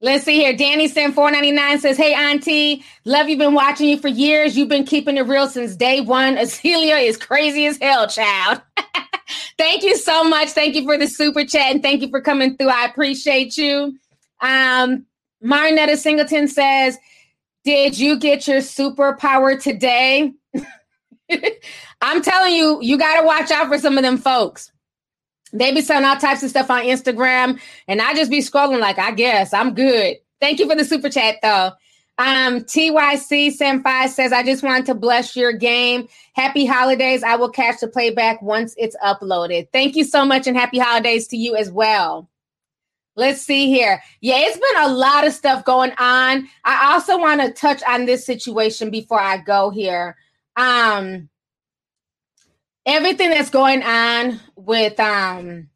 Let's see here. Danny sent 499 says, Hey Auntie, love you been watching you for years. You've been keeping it real since day one. Azealia is crazy as hell, child. thank you so much. Thank you for the super chat and thank you for coming through. I appreciate you. Um, Marinetta Singleton says, Did you get your superpower today? I'm telling you, you got to watch out for some of them folks. They be selling all types of stuff on Instagram, and I just be scrolling like, I guess I'm good. Thank you for the super chat, though. Um, TYC Senpai says, I just wanted to bless your game. Happy holidays. I will catch the playback once it's uploaded. Thank you so much, and happy holidays to you as well. Let's see here. Yeah, it's been a lot of stuff going on. I also want to touch on this situation before I go here. Um, everything that's going on with um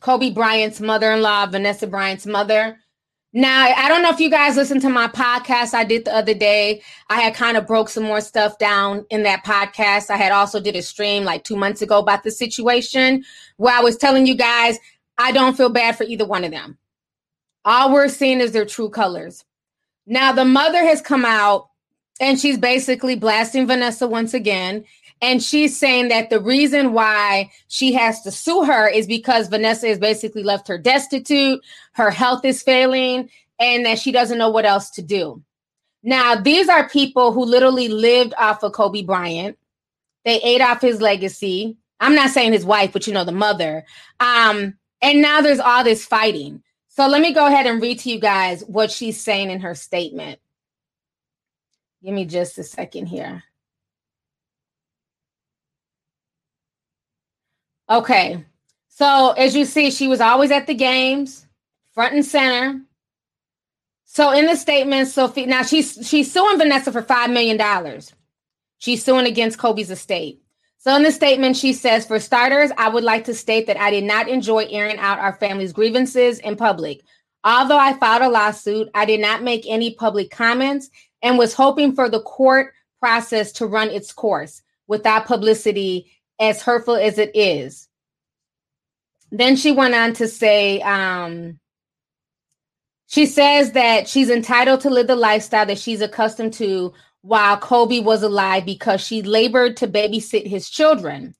Kobe Bryant's mother-in-law, Vanessa Bryant's mother. Now, I don't know if you guys listened to my podcast I did the other day. I had kind of broke some more stuff down in that podcast. I had also did a stream like 2 months ago about the situation where I was telling you guys I don't feel bad for either one of them. All we're seeing is their true colors. Now, the mother has come out and she's basically blasting Vanessa once again. And she's saying that the reason why she has to sue her is because Vanessa has basically left her destitute, her health is failing, and that she doesn't know what else to do. Now, these are people who literally lived off of Kobe Bryant. They ate off his legacy. I'm not saying his wife, but you know, the mother. Um, and now there's all this fighting. So let me go ahead and read to you guys what she's saying in her statement. Give me just a second here. Okay. So as you see, she was always at the games, front and center. So in the statement, Sophie now she's she's suing Vanessa for five million dollars. She's suing against Kobe's estate. So in the statement, she says, for starters, I would like to state that I did not enjoy airing out our family's grievances in public. Although I filed a lawsuit, I did not make any public comments and was hoping for the court process to run its course without publicity as hurtful as it is. Then she went on to say, um, she says that she's entitled to live the lifestyle that she's accustomed to while Kobe was alive because she labored to babysit his children.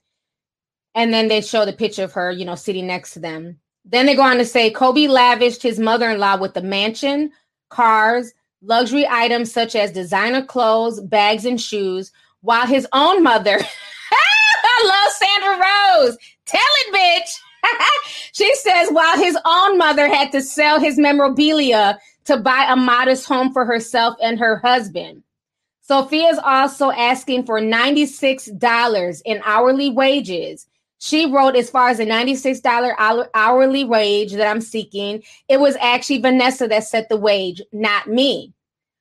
And then they show the picture of her, you know, sitting next to them. Then they go on to say Kobe lavished his mother in law with a mansion, cars, luxury items such as designer clothes, bags, and shoes, while his own mother I love Sandra Rose. Tell it, bitch. she says while his own mother had to sell his memorabilia to buy a modest home for herself and her husband. Sophia is also asking for $96 in hourly wages. She wrote, as far as the $96 hourly wage that I'm seeking, it was actually Vanessa that set the wage, not me.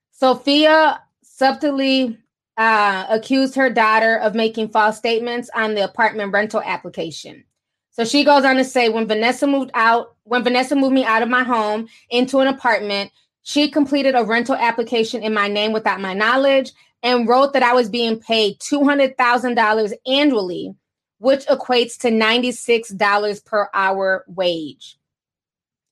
Sophia subtly uh, accused her daughter of making false statements on the apartment rental application. So she goes on to say, when Vanessa moved out, when Vanessa moved me out of my home into an apartment, she completed a rental application in my name without my knowledge and wrote that I was being paid $200,000 annually, which equates to $96 per hour wage.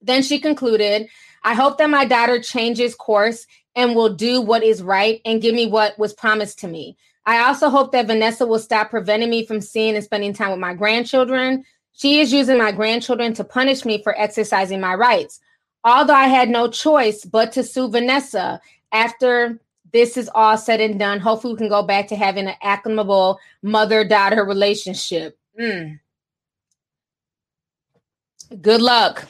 Then she concluded, I hope that my daughter changes course and will do what is right and give me what was promised to me. I also hope that Vanessa will stop preventing me from seeing and spending time with my grandchildren. She is using my grandchildren to punish me for exercising my rights. Although I had no choice but to sue Vanessa after this is all said and done, hopefully we can go back to having an acclimable mother-daughter relationship. Mm. Good luck.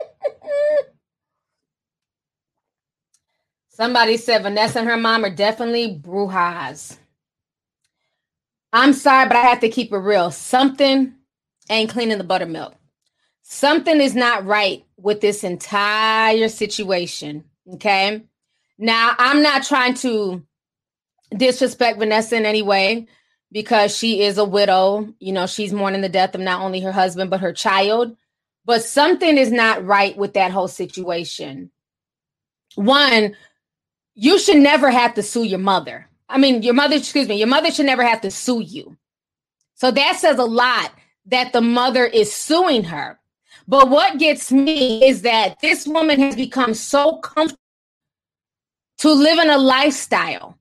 Somebody said Vanessa and her mom are definitely brujas. I'm sorry, but I have to keep it real. Something ain't cleaning the buttermilk. Something is not right with this entire situation. Okay. Now, I'm not trying to disrespect Vanessa in any way because she is a widow. You know, she's mourning the death of not only her husband, but her child. But something is not right with that whole situation. One, you should never have to sue your mother. I mean, your mother, excuse me, your mother should never have to sue you. So that says a lot that the mother is suing her. But what gets me is that this woman has become so comfortable to live in a lifestyle.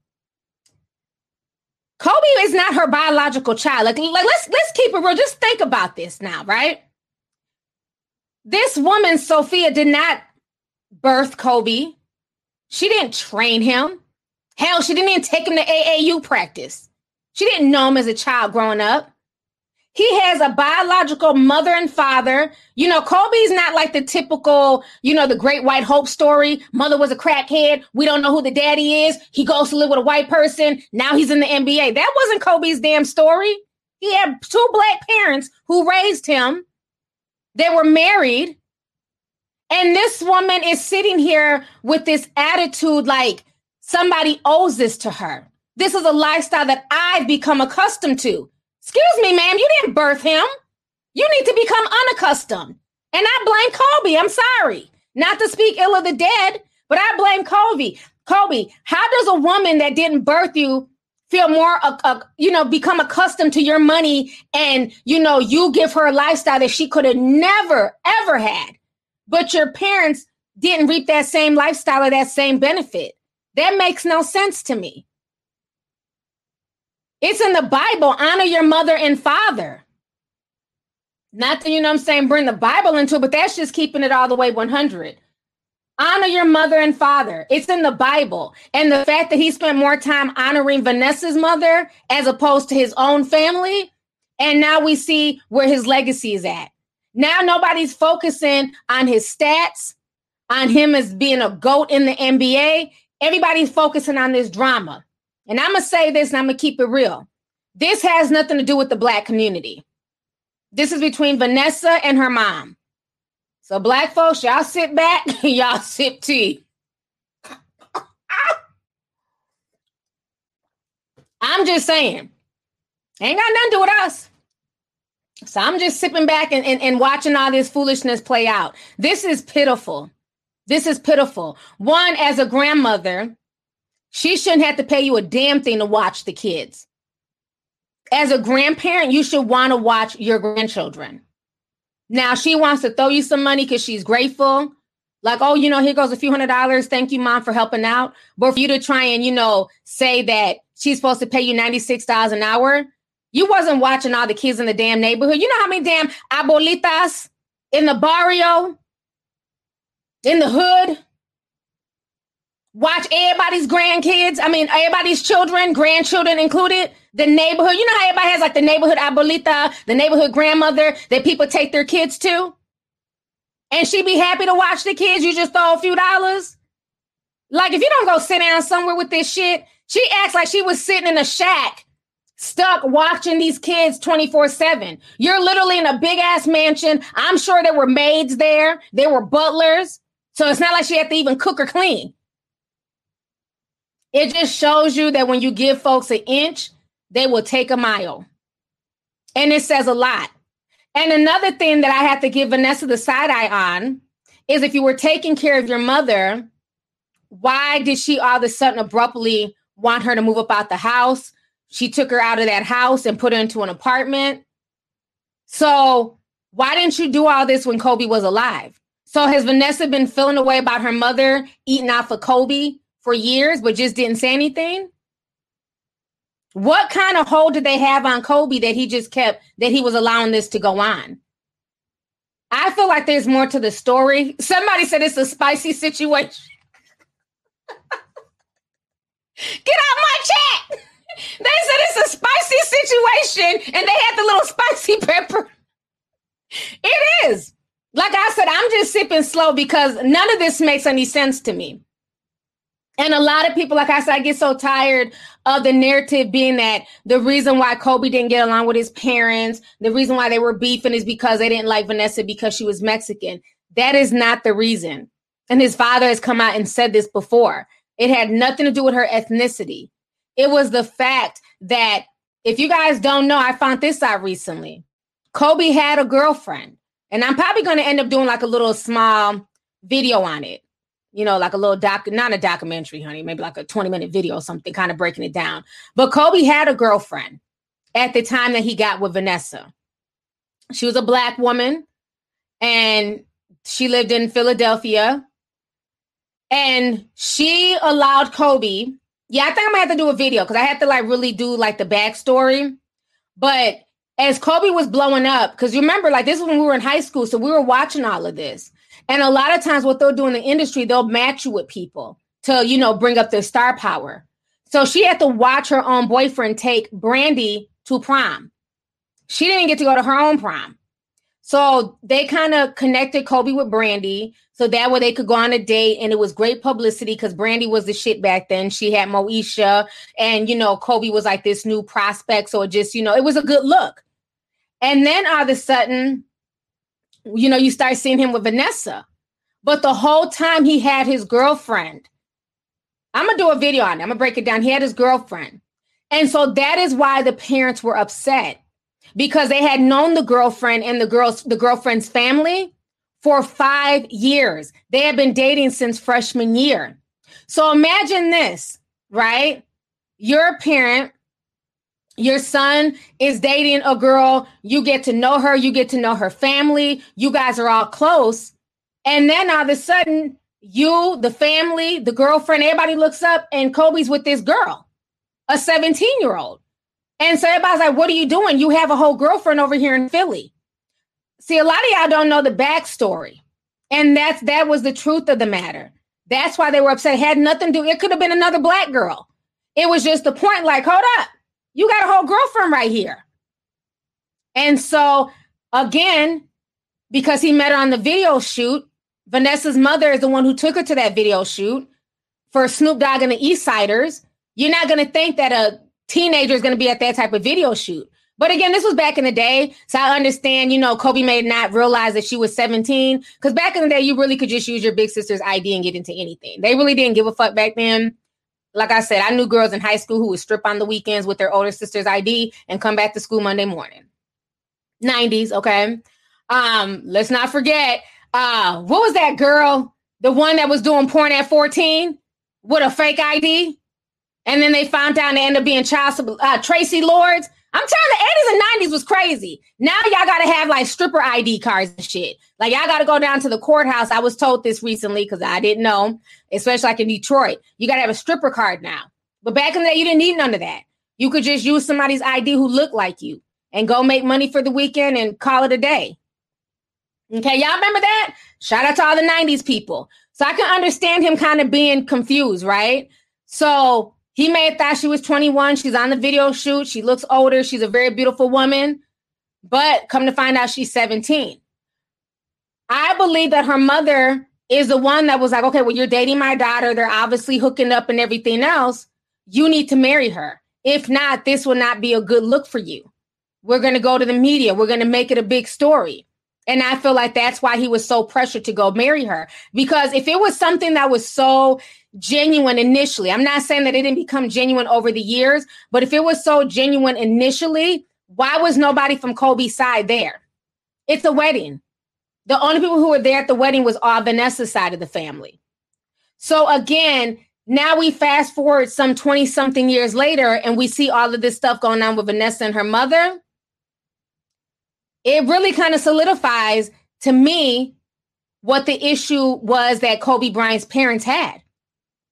Kobe is not her biological child. Like, like let's let's keep it real. Just think about this now, right? This woman, Sophia, did not birth Kobe. She didn't train him. Hell, she didn't even take him to AAU practice. She didn't know him as a child growing up. He has a biological mother and father. You know, Kobe's not like the typical, you know, the great white hope story. Mother was a crackhead. We don't know who the daddy is. He goes to live with a white person. Now he's in the NBA. That wasn't Kobe's damn story. He had two black parents who raised him. They were married. And this woman is sitting here with this attitude like somebody owes this to her. This is a lifestyle that I've become accustomed to. Excuse me, ma'am, you didn't birth him. You need to become unaccustomed. And I blame Kobe. I'm sorry. Not to speak ill of the dead, but I blame Kobe. Kobe, how does a woman that didn't birth you feel more, uh, uh, you know, become accustomed to your money and, you know, you give her a lifestyle that she could have never, ever had, but your parents didn't reap that same lifestyle or that same benefit? That makes no sense to me. It's in the Bible. Honor your mother and father. Not that, you know I'm saying, bring the Bible into it, but that's just keeping it all the way 100. Honor your mother and father. It's in the Bible. And the fact that he spent more time honoring Vanessa's mother as opposed to his own family. And now we see where his legacy is at. Now nobody's focusing on his stats, on him as being a GOAT in the NBA. Everybody's focusing on this drama. And I'm going to say this and I'm going to keep it real. This has nothing to do with the black community. This is between Vanessa and her mom. So, black folks, y'all sit back, y'all sip tea. I'm just saying, ain't got nothing to do with us. So I'm just sipping back and, and, and watching all this foolishness play out. This is pitiful. This is pitiful. One, as a grandmother, she shouldn't have to pay you a damn thing to watch the kids. As a grandparent, you should want to watch your grandchildren. Now she wants to throw you some money because she's grateful. Like, oh, you know, here goes a few hundred dollars. Thank you, mom, for helping out. But for you to try and, you know, say that she's supposed to pay you $96 an hour, you wasn't watching all the kids in the damn neighborhood. You know how many damn abuelitas in the barrio, in the hood, watch everybody's grandkids. I mean, everybody's children, grandchildren included. The neighborhood. You know how everybody has like the neighborhood abuelita, the neighborhood grandmother that people take their kids to? And she'd be happy to watch the kids. You just throw a few dollars. Like if you don't go sit down somewhere with this shit, she acts like she was sitting in a shack stuck watching these kids 24 7. You're literally in a big ass mansion. I'm sure there were maids there, there were butlers. So it's not like she had to even cook or clean. It just shows you that when you give folks an inch, they will take a mile. And it says a lot. And another thing that I have to give Vanessa the side eye on is if you were taking care of your mother, why did she all of a sudden abruptly want her to move up out the house? She took her out of that house and put her into an apartment. So, why didn't you do all this when Kobe was alive? So, has Vanessa been feeling away about her mother eating off of Kobe for years, but just didn't say anything? What kind of hold did they have on Kobe that he just kept, that he was allowing this to go on? I feel like there's more to the story. Somebody said it's a spicy situation. Get out my chat. They said it's a spicy situation and they had the little spicy pepper. It is. Like I said, I'm just sipping slow because none of this makes any sense to me. And a lot of people, like I said, I get so tired of the narrative being that the reason why Kobe didn't get along with his parents, the reason why they were beefing is because they didn't like Vanessa because she was Mexican. That is not the reason. And his father has come out and said this before. It had nothing to do with her ethnicity. It was the fact that if you guys don't know, I found this out recently. Kobe had a girlfriend, and I'm probably going to end up doing like a little small video on it you know, like a little doc, not a documentary, honey, maybe like a 20 minute video or something, kind of breaking it down. But Kobe had a girlfriend at the time that he got with Vanessa. She was a black woman and she lived in Philadelphia. And she allowed Kobe. Yeah, I think I'm gonna have to do a video because I have to like really do like the backstory. But as Kobe was blowing up, because you remember, like this was when we were in high school, so we were watching all of this. And a lot of times, what they'll do in the industry, they'll match you with people to, you know, bring up their star power. So she had to watch her own boyfriend take Brandy to prom. She didn't get to go to her own prom. So they kind of connected Kobe with Brandy so that way they could go on a date. And it was great publicity because Brandy was the shit back then. She had Moesha and, you know, Kobe was like this new prospect. So it just, you know, it was a good look. And then all of a sudden, you know, you start seeing him with Vanessa. But the whole time he had his girlfriend. I'm going to do a video on it. I'm going to break it down. He had his girlfriend. And so that is why the parents were upset because they had known the girlfriend and the girl's the girlfriend's family for 5 years. They had been dating since freshman year. So imagine this, right? You're a parent, your son is dating a girl, you get to know her, you get to know her family, you guys are all close. And then all of a sudden, you, the family, the girlfriend, everybody looks up and Kobe's with this girl, a 17 year old. And so everybody's like, what are you doing? You have a whole girlfriend over here in Philly. See, a lot of y'all don't know the backstory. And that's that was the truth of the matter. That's why they were upset. It had nothing to do. It could have been another black girl. It was just the point, like, hold up, you got a whole girlfriend right here. And so again, because he met her on the video shoot, Vanessa's mother is the one who took her to that video shoot for Snoop Dogg and the Eastsidaz. You're not going to think that a teenager is going to be at that type of video shoot. But again, this was back in the day. So I understand, you know, Kobe may not realize that she was 17. Because back in the day, you really could just use your big sister's ID and get into anything. They really didn't give a fuck back then. Like I said, I knew girls in high school who would strip on the weekends with their older sister's ID and come back to school Monday morning. 90s, okay. Um, let's not forget, uh, what was that girl? The one that was doing porn at 14 with a fake ID? And then they found out and they ended up being child uh, Traci Lords. I'm telling the 80s and 90s was crazy. Now y'all gotta have like stripper ID cards and shit. Like y'all gotta go down to the courthouse. I was told this recently because I didn't know, especially like in Detroit. You gotta have a stripper card now. But back in the day, you didn't need none of that. You could just use somebody's ID who looked like you and go make money for the weekend and call it a day. Okay, y'all remember that? Shout out to all the 90s people. So I can understand him kind of being confused, right? So he may have thought she was 21. She's on the video shoot. She looks older. She's a very beautiful woman. But come to find out, she's 17. I believe that her mother is the one that was like, okay, well, you're dating my daughter. They're obviously hooking up and everything else. You need to marry her. If not, this will not be a good look for you. We're going to go to the media. We're going to make it a big story. And I feel like that's why he was so pressured to go marry her. Because if it was something that was so genuine initially. I'm not saying that it didn't become genuine over the years, but if it was so genuine initially, why was nobody from Kobe's side there? It's a wedding. The only people who were there at the wedding was all Vanessa's side of the family. So again, now we fast forward some 20 something years later and we see all of this stuff going on with Vanessa and her mother. It really kind of solidifies to me what the issue was that Kobe Bryant's parents had.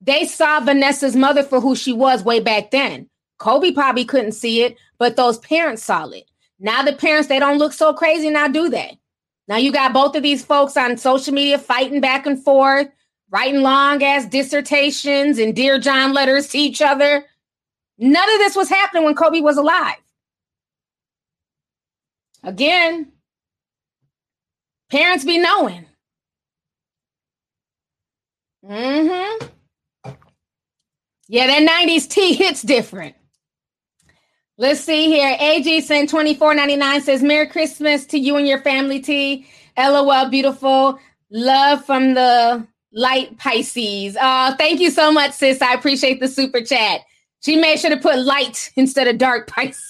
They saw Vanessa's mother for who she was way back then. Kobe probably couldn't see it, but those parents saw it. Now the parents, they don't look so crazy now, do they? Now you got both of these folks on social media fighting back and forth, writing long ass dissertations and Dear John letters to each other. None of this was happening when Kobe was alive. Again, parents be knowing. Mm-hmm. Yeah, that 90s T hits different. Let's see here. AG sent 24.99 says, Merry Christmas to you and your family, T. LOL, beautiful. Love from the light Pisces. Oh, thank you so much, sis. I appreciate the super chat. She made sure to put light instead of dark Pisces.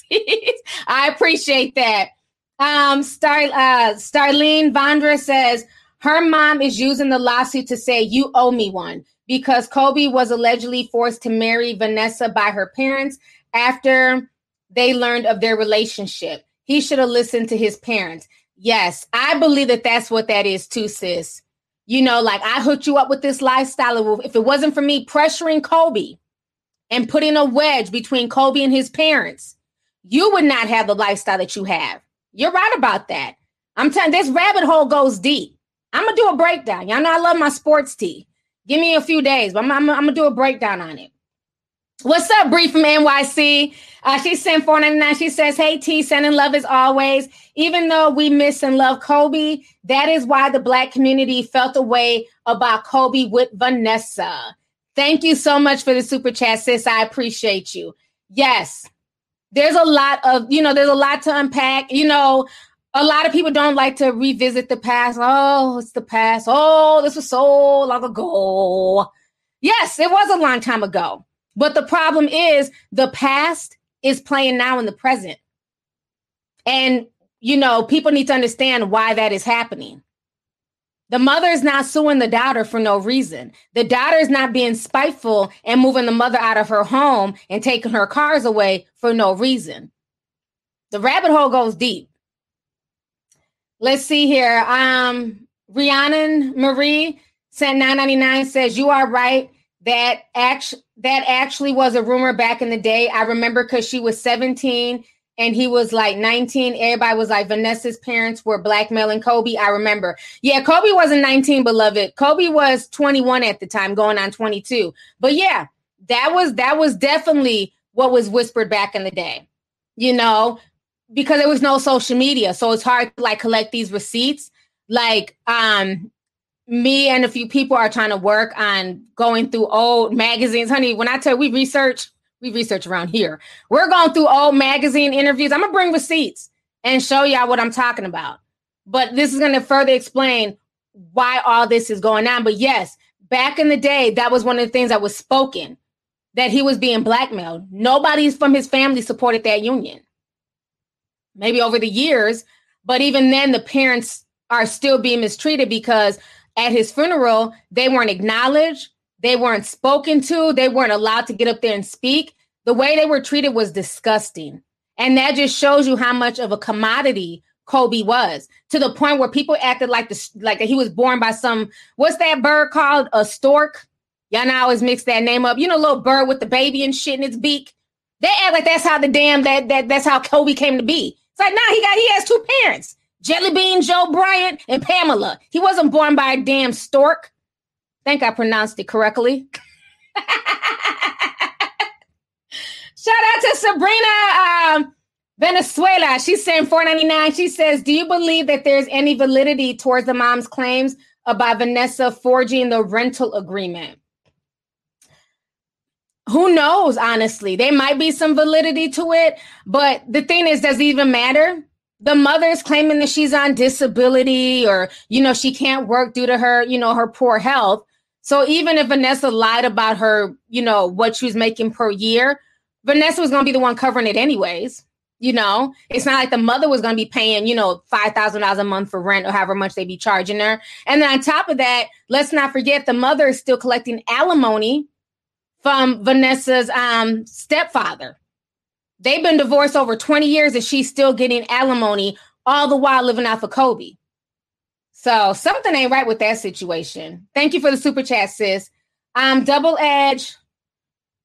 I appreciate that. Um, Star uh Starlene Vondra says her mom is using the lawsuit to say you owe me one because Kobe was allegedly forced to marry Vanessa by her parents after they learned of their relationship. He should have listened to his parents. Yes, I believe that that's what that is too, sis. You know, like I hooked you up with this lifestyle. If it wasn't for me pressuring Kobe and putting a wedge between Kobe and his parents, you would not have the lifestyle that you have. You're right about that. I'm telling this rabbit hole goes deep. I'm gonna do a breakdown. Y'all know I love my sports tea. Give me a few days, but I'm, I'm, I'm gonna do a breakdown on it. What's up, Bree from NYC? Uh, she sent 499. She says, Hey T, sending love as always. Even though we miss and love Kobe, that is why the black community felt a way about Kobe with Vanessa. Thank you so much for the super chat, sis. I appreciate you. Yes, there's a lot of, you know, there's a lot to unpack. You know, a lot of people don't like to revisit the past. Oh, it's the past. Oh, this was so long ago. Yes, it was a long time ago. But the problem is the past is playing now in the present. And, you know, people need to understand why that is happening. The mother is not suing the daughter for no reason. The daughter is not being spiteful and moving the mother out of her home and taking her cars away for no reason. The rabbit hole goes deep. Let's see here. Um, Rhiannon Marie sent 999 says, You are right that actually that actually was a rumor back in the day. I remember because she was 17 and he was like 19. Everybody was like Vanessa's parents were blackmailing Kobe. I remember. Yeah, Kobe wasn't 19, beloved. Kobe was 21 at the time, going on 22. But yeah, that was that was definitely what was whispered back in the day. You know, because there was no social media, so it's hard to like collect these receipts. Like um me and a few people are trying to work on going through old magazines. Honey, when I tell you we research, we research around here. We're going through old magazine interviews. I'm gonna bring receipts and show y'all what I'm talking about. But this is gonna further explain why all this is going on. But yes, back in the day, that was one of the things that was spoken that he was being blackmailed. Nobody from his family supported that union. Maybe over the years, but even then, the parents are still being mistreated because at his funeral, they weren't acknowledged, they weren't spoken to, they weren't allowed to get up there and speak. The way they were treated was disgusting. And that just shows you how much of a commodity Kobe was to the point where people acted like the like he was born by some what's that bird called a stork. Y'all now always mix that name up. You know, little bird with the baby and shit in its beak. They act like that's how the damn that that that's how Kobe came to be. It's like, nah, he got he has two parents. Jelly Bean Joe Bryant and Pamela. He wasn't born by a damn stork. Think I pronounced it correctly. Shout out to Sabrina um, Venezuela. She's saying 499. She says, Do you believe that there's any validity towards the mom's claims about Vanessa forging the rental agreement? Who knows, honestly? There might be some validity to it, but the thing is, does it even matter? the mother is claiming that she's on disability or you know she can't work due to her you know her poor health so even if vanessa lied about her you know what she was making per year vanessa was going to be the one covering it anyways you know it's not like the mother was going to be paying you know $5000 a month for rent or however much they be charging her and then on top of that let's not forget the mother is still collecting alimony from vanessa's um stepfather They've been divorced over 20 years and she's still getting alimony, all the while living off of Kobe. So something ain't right with that situation. Thank you for the super chat, sis. Um, double edge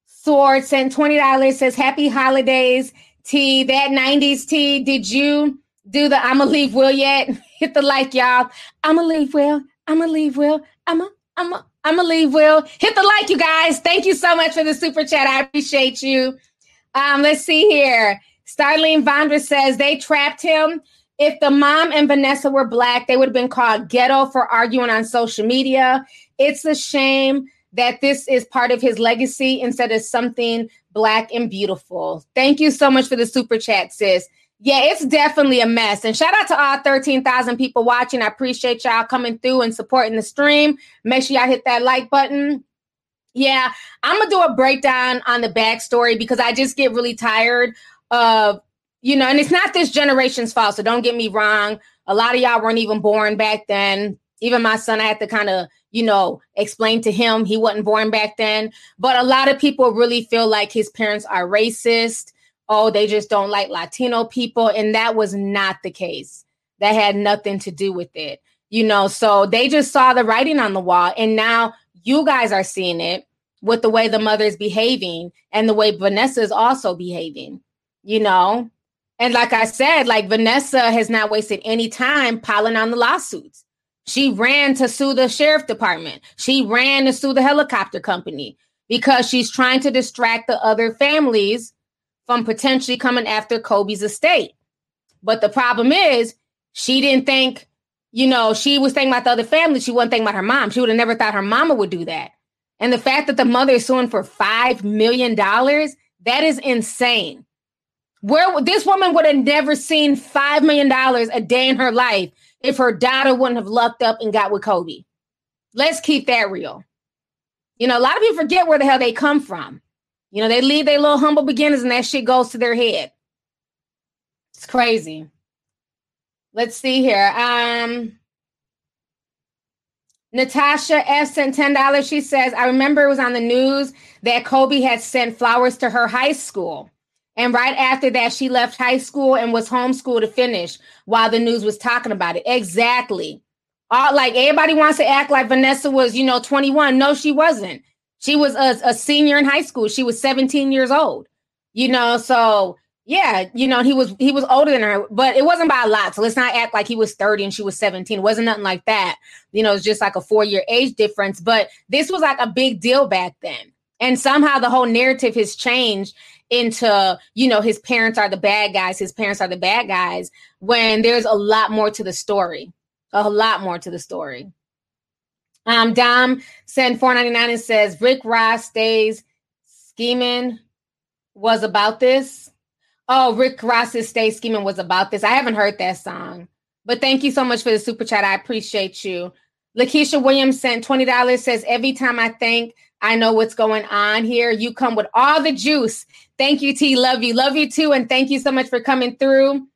sword sent $20 says happy holidays. T that 90s T. Did you do the I'ma leave Will yet? Hit the like, y'all. I'ma leave Will. I'ma leave Will. I'ma I'ma I'ma leave Will. Hit the like, you guys. Thank you so much for the super chat. I appreciate you. Um, let's see here. Starlene Vondra says they trapped him. If the mom and Vanessa were black, they would have been called ghetto for arguing on social media. It's a shame that this is part of his legacy instead of something black and beautiful. Thank you so much for the super chat, sis. Yeah, it's definitely a mess. And shout out to all 13,000 people watching. I appreciate y'all coming through and supporting the stream. Make sure y'all hit that like button. Yeah, I'm gonna do a breakdown on the backstory because I just get really tired of, you know, and it's not this generation's fault. So don't get me wrong. A lot of y'all weren't even born back then. Even my son, I had to kind of, you know, explain to him he wasn't born back then. But a lot of people really feel like his parents are racist. Oh, they just don't like Latino people. And that was not the case. That had nothing to do with it. You know, so they just saw the writing on the wall. And now you guys are seeing it with the way the mother is behaving and the way Vanessa is also behaving, you know? And like I said, like Vanessa has not wasted any time piling on the lawsuits. She ran to sue the sheriff department. She ran to sue the helicopter company because she's trying to distract the other families from potentially coming after Kobe's estate. But the problem is, she didn't think, you know, she was thinking about the other family. She wasn't thinking about her mom. She would have never thought her mama would do that. And the fact that the mother is suing for $5 million, that is insane. Where this woman would have never seen $5 million a day in her life if her daughter wouldn't have lucked up and got with Kobe. Let's keep that real. You know, a lot of people forget where the hell they come from. You know, they leave their little humble beginnings and that shit goes to their head. It's crazy. Let's see here. Um Natasha F sent ten dollars. She says, "I remember it was on the news that Kobe had sent flowers to her high school, and right after that, she left high school and was homeschooled to finish while the news was talking about it." Exactly. All like everybody wants to act like Vanessa was, you know, twenty one. No, she wasn't. She was a, a senior in high school. She was seventeen years old. You know, so yeah, you know, he was he was older than her, but it wasn't by a lot. So let's not act like he was 30 and she was 17. It wasn't nothing like that. You know, it's just like a four-year age difference. But this was like a big deal back then. And somehow the whole narrative has changed into, you know, his parents are the bad guys, his parents are the bad guys, when there's a lot more to the story. A lot more to the story. Um, Dom sent 499 and says Rick Ross stays scheming was about this. Oh, Rick Ross's Stay Scheming was about this. I haven't heard that song. But thank you so much for the super chat. I appreciate you. Lakeisha Williams sent $20, says, Every time I think I know what's going on here, you come with all the juice. Thank you, T. Love you. Love you too. And thank you so much for coming through.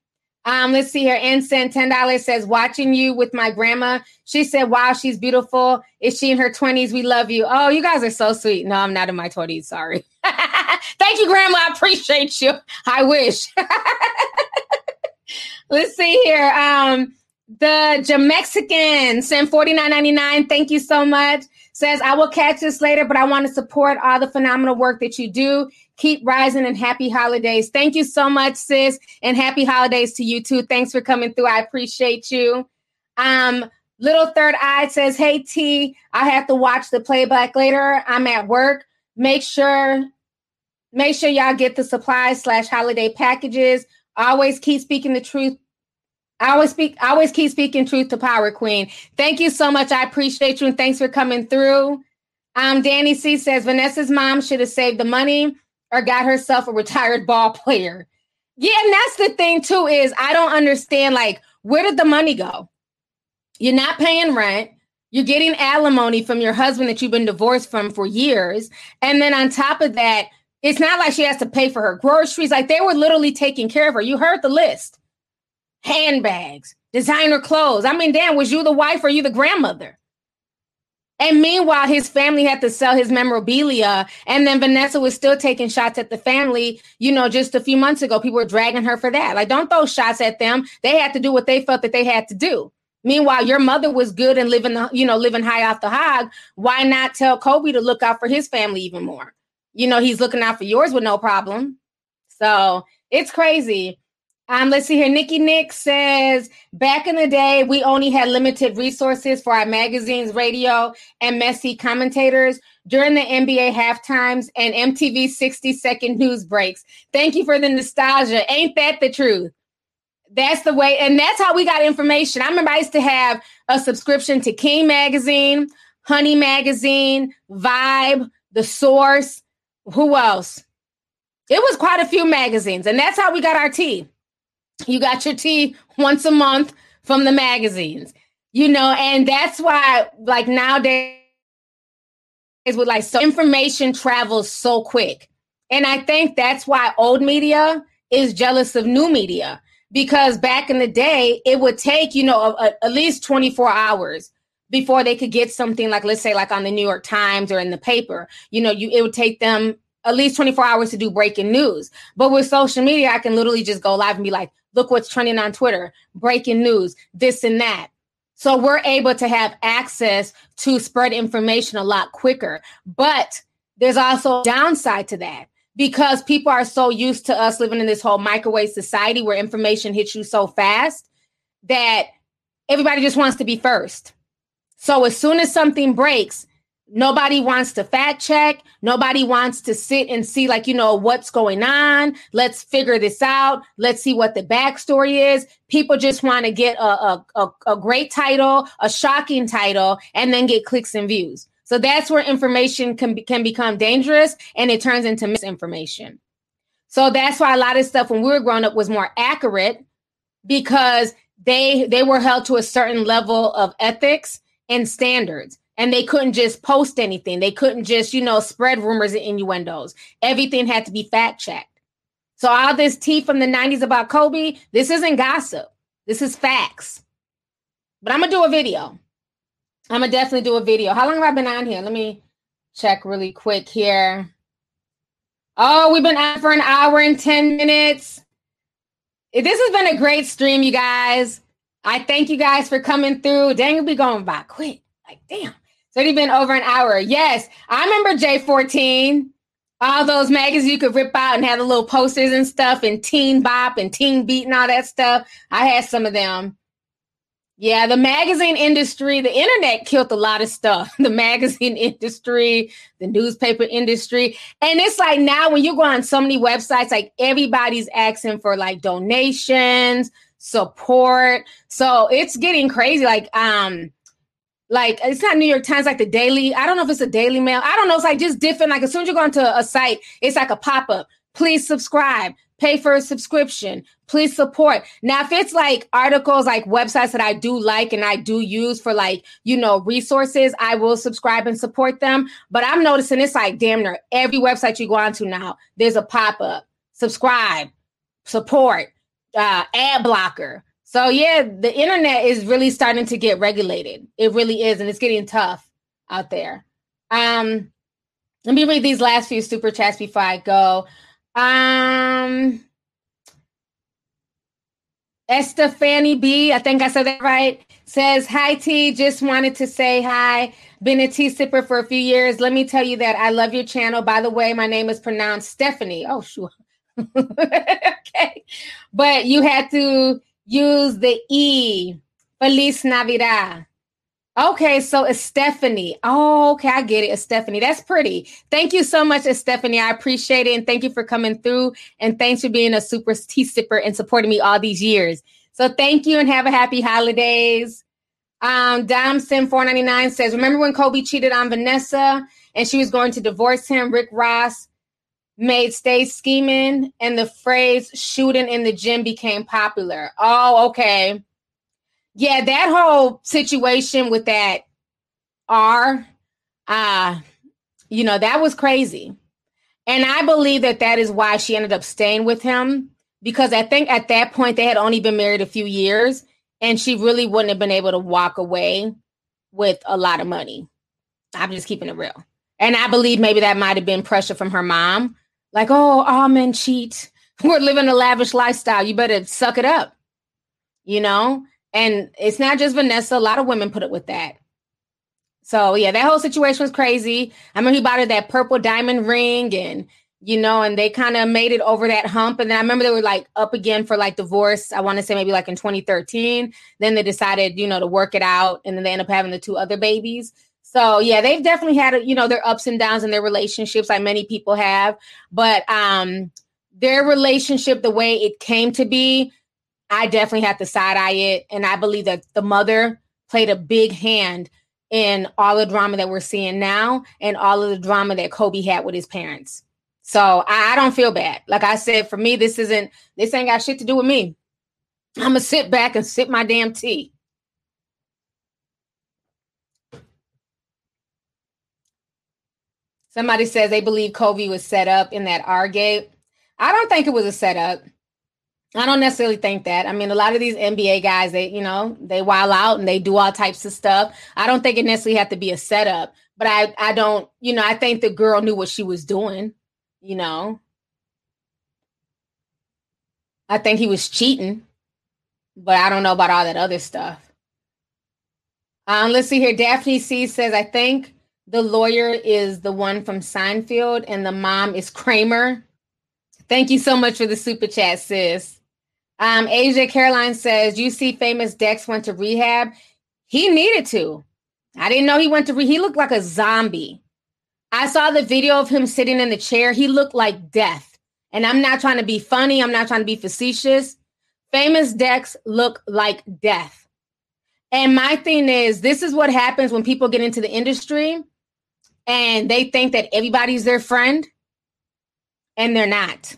Um, let's see here. Ann sent $10 says, watching you with my grandma. She said, Wow, she's beautiful. Is she in her 20s? We love you. Oh, you guys are so sweet. No, I'm not in my 20s. Sorry. Thank you, Grandma. I appreciate you. I wish. Let's see here. Um, the Jamexican sent forty nine ninety nine. Thank you so much. Says I will catch this later, but I want to support all the phenomenal work that you do. Keep rising and happy holidays. Thank you so much, sis, and happy holidays to you too. Thanks for coming through. I appreciate you. Um, Little Third Eye says, Hey T, I have to watch the playback later. I'm at work. Make sure Make sure y'all get the supplies slash holiday packages. Always keep speaking the truth. I always speak, I always keep speaking truth to power, Queen. Thank you so much. I appreciate you and thanks for coming through. Um, Danny C says Vanessa's mom should have saved the money or got herself a retired ball player. Yeah, and that's the thing too, is I don't understand like where did the money go? You're not paying rent. You're getting alimony from your husband that you've been divorced from for years. And then on top of that, it's not like she has to pay for her groceries. Like they were literally taking care of her. You heard the list handbags, designer clothes. I mean, damn, was you the wife or you the grandmother? And meanwhile, his family had to sell his memorabilia. And then Vanessa was still taking shots at the family, you know, just a few months ago. People were dragging her for that. Like, don't throw shots at them. They had to do what they felt that they had to do. Meanwhile, your mother was good and living, the, you know, living high off the hog. Why not tell Kobe to look out for his family even more? you know, he's looking out for yours with no problem. So it's crazy. Um, let's see here. Nikki Nick says, back in the day, we only had limited resources for our magazines, radio, and messy commentators during the NBA halftimes and MTV 60 second news breaks. Thank you for the nostalgia. Ain't that the truth? That's the way, and that's how we got information. I remember I used to have a subscription to King Magazine, Honey Magazine, Vibe, The Source, who else? It was quite a few magazines, and that's how we got our tea. You got your tea once a month from the magazines, you know, and that's why, like nowadays, with like so information travels so quick. And I think that's why old media is jealous of new media because back in the day, it would take, you know, a, a, at least 24 hours before they could get something like let's say like on the New York Times or in the paper. You know, you it would take them at least 24 hours to do breaking news. But with social media, I can literally just go live and be like, look what's trending on Twitter, breaking news, this and that. So we're able to have access to spread information a lot quicker. But there's also a downside to that because people are so used to us living in this whole microwave society where information hits you so fast that everybody just wants to be first So as soon as something breaks, nobody wants to fact check. Nobody wants to sit and see, like, you know, what's going on. Let's figure this out. Let's see what the backstory is. People just want to get a, a, a, a great title, a shocking title, and then get clicks and views. So that's where information can, can become dangerous and it turns into misinformation. So that's why a lot of stuff when we were growing up was more accurate because they they were held to a certain level of ethics and standards and they couldn't just post anything. They couldn't just, you know, spread rumors and innuendos. Everything had to be fact checked. So all this tea from the 90s about Kobe, this isn't gossip. This is facts. But I'm gonna do a video. I'm gonna definitely do a video. How long have I been on here? Let me check really quick here. Oh, we've been on for an hour and 10 minutes. This has been a great stream, you guys. I thank you guys for coming through. Dang, be going by quick. Like, damn. It's already been over an hour. Yes, I remember J14. All those magazines you could rip out and have the little posters and stuff, and Teen Bop and Teen Beat and all that stuff. I had some of them. Yeah, the magazine industry, the internet killed a lot of stuff. The magazine industry, the newspaper industry. And it's like now when you go on so many websites, like everybody's asking for like donations, support. So it's getting crazy. Like, um, like it's not New York Times, like the Daily. I don't know if it's a Daily Mail. I don't know. It's like just different. Like as soon as you go onto a site, it's like a pop up. Please subscribe pay for a subscription please support now if it's like articles like websites that i do like and i do use for like you know resources i will subscribe and support them but i'm noticing it's like damn near every website you go onto now there's a pop-up subscribe support uh, ad blocker so yeah the internet is really starting to get regulated it really is and it's getting tough out there um let me read these last few super chats before i go um, Estefany B, I think I said that right, says, Hi T, just wanted to say hi. Been a tea sipper for a few years. Let me tell you that I love your channel. By the way, my name is pronounced Stephanie. Oh, sure. okay. But you had to use the E. Feliz Navidad. Okay, so it's Stephanie. Oh, okay, I get it. It's Stephanie. That's pretty. Thank you so much, Stephanie. I appreciate it. And thank you for coming through. And thanks for being a super tea sipper and supporting me all these years. So thank you and have a happy holidays. Um, Dom Sim 499 says, Remember when Kobe cheated on Vanessa and she was going to divorce him? Rick Ross made stay scheming, and the phrase shooting in the gym became popular. Oh, okay yeah, that whole situation with that R, uh, you know, that was crazy. And I believe that that is why she ended up staying with him because I think at that point they had only been married a few years and she really wouldn't have been able to walk away with a lot of money. I'm just keeping it real. And I believe maybe that might have been pressure from her mom. Like, oh, all men cheat. We're living a lavish lifestyle. You better suck it up. You know? And it's not just Vanessa, a lot of women put up with that. So yeah, that whole situation was crazy. I remember he bought her that purple diamond ring and you know, and they kind of made it over that hump. And then I remember they were like up again for like divorce. I want to say maybe like in 2013. Then they decided, you know, to work it out. And then they end up having the two other babies. So yeah, they've definitely had, you know, their ups and downs in their relationships, like many people have. But um their relationship, the way it came to be, I definitely have to side eye it. And I believe that the mother played a big hand in all the drama that we're seeing now and all of the drama that Kobe had with his parents. So I, I don't feel bad. Like I said, for me, this isn't, this ain't got shit to do with me. I'm to sit back and sip my damn tea. Somebody says they believe Kobe was set up in that R gate. I don't think it was a setup. I don't necessarily think that. I mean, a lot of these NBA guys, they, you know, they wild out and they do all types of stuff. I don't think it necessarily have to be a setup, but I, I don't, you know, I think the girl knew what she was doing, you know. I think he was cheating, but I don't know about all that other stuff. Um, let's see here. Daphne C says, I think the lawyer is the one from Seinfeld and the mom is Kramer. Thank you so much for the super chat, sis. Um, Asia Caroline says, You see, Famous Dex went to rehab. He needed to. I didn't know he went to re- he looked like a zombie. I saw the video of him sitting in the chair. He looked like death. And I'm not trying to be funny, I'm not trying to be facetious. Famous Dex look like death. And my thing is, this is what happens when people get into the industry and they think that everybody's their friend and they're not.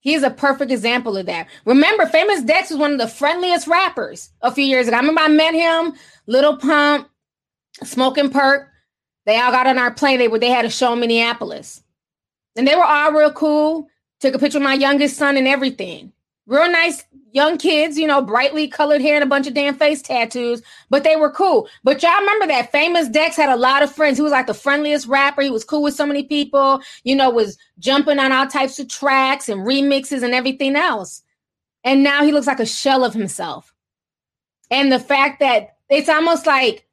He is a perfect example of that. Remember, Famous Dex was one of the friendliest rappers a few years ago. I remember I met him, Lil Pump, Smokepurpp. They all got on our plane. They were they had a show in Minneapolis. And they were all real cool. Took a picture of my youngest son and everything. Real nice young kids, you know, brightly colored hair and a bunch of damn face tattoos, but they were cool. But y'all remember that Famous Dex had a lot of friends. He was like the friendliest rapper. He was cool with so many people, you know, was jumping on all types of tracks and remixes and everything else. And now he looks like a shell of himself. And the fact that it's almost like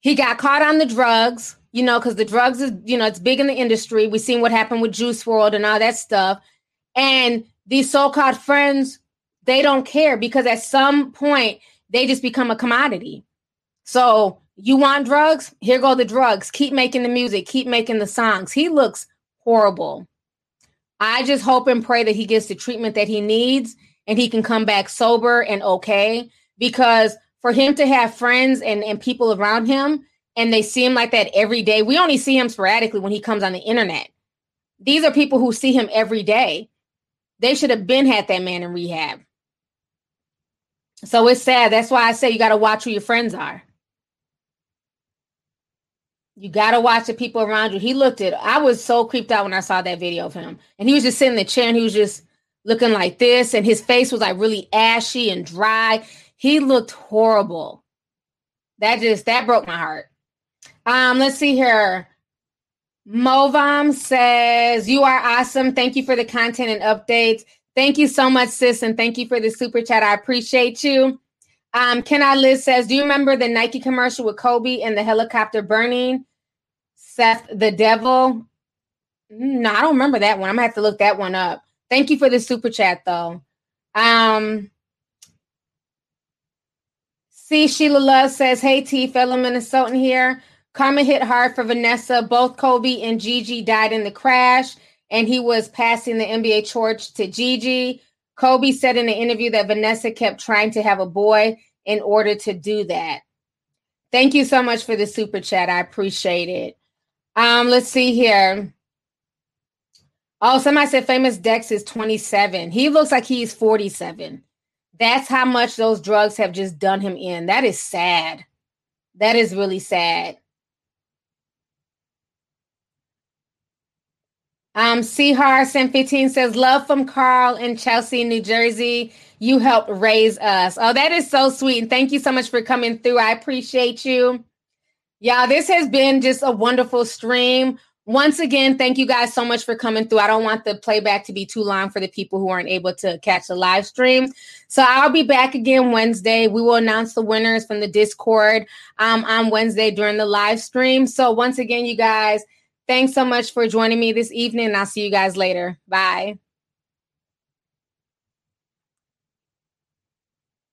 he got caught on the drugs, you know, because the drugs is, you know, it's big in the industry. We've seen what happened with Juice WRLD and all that stuff. And these so-called friends they don't care because at some point they just become a commodity. So you want drugs? Here go the drugs. Keep making the music, keep making the songs. He looks horrible. I just hope and pray that he gets the treatment that he needs and he can come back sober and okay. Because for him to have friends and, and people around him and they see him like that every day, we only see him sporadically when he comes on the internet. These are people who see him every day. They should have been had that man in rehab. So it's sad. That's why I say you got to watch who your friends are. You got to watch the people around you. He looked at, I was so creeped out when I saw that video of him. And he was just sitting in the chair and he was just looking like this. And his face was like really ashy and dry. He looked horrible. That just, that broke my heart. Um, let's see here. Movam says, You are awesome. Thank you for the content and updates. Thank you so much, sis, and thank you for the super chat. I appreciate you. Um, Ken I Liz says, Do you remember the Nike commercial with Kobe and the helicopter burning? Seth the Devil. Mm, no, I don't remember that one. I'm gonna have to look that one up. Thank you for the super chat though. Um see Sheila Love says, Hey T, fellow Minnesotan here. Karma hit hard for Vanessa. Both Kobe and Gigi died in the crash and he was passing the NBA torch to Gigi. Kobe said in an interview that Vanessa kept trying to have a boy in order to do that. Thank you so much for the super chat. I appreciate it. Um, let's see here. Oh, somebody said Famous Dex is 27. He looks like he's 47. That's how much those drugs have just done him in. That is sad. That is really sad. Um, C. Harrison 15 says, Love from Carl in Chelsea, New Jersey. You helped raise us. Oh, that is so sweet. And thank you so much for coming through. I appreciate you. Yeah, this has been just a wonderful stream. Once again, thank you guys so much for coming through. I don't want the playback to be too long for the people who aren't able to catch the live stream. So I'll be back again Wednesday. We will announce the winners from the Discord um, on Wednesday during the live stream. So once again, you guys, Thanks so much for joining me this evening. I'll see you guys later. Bye.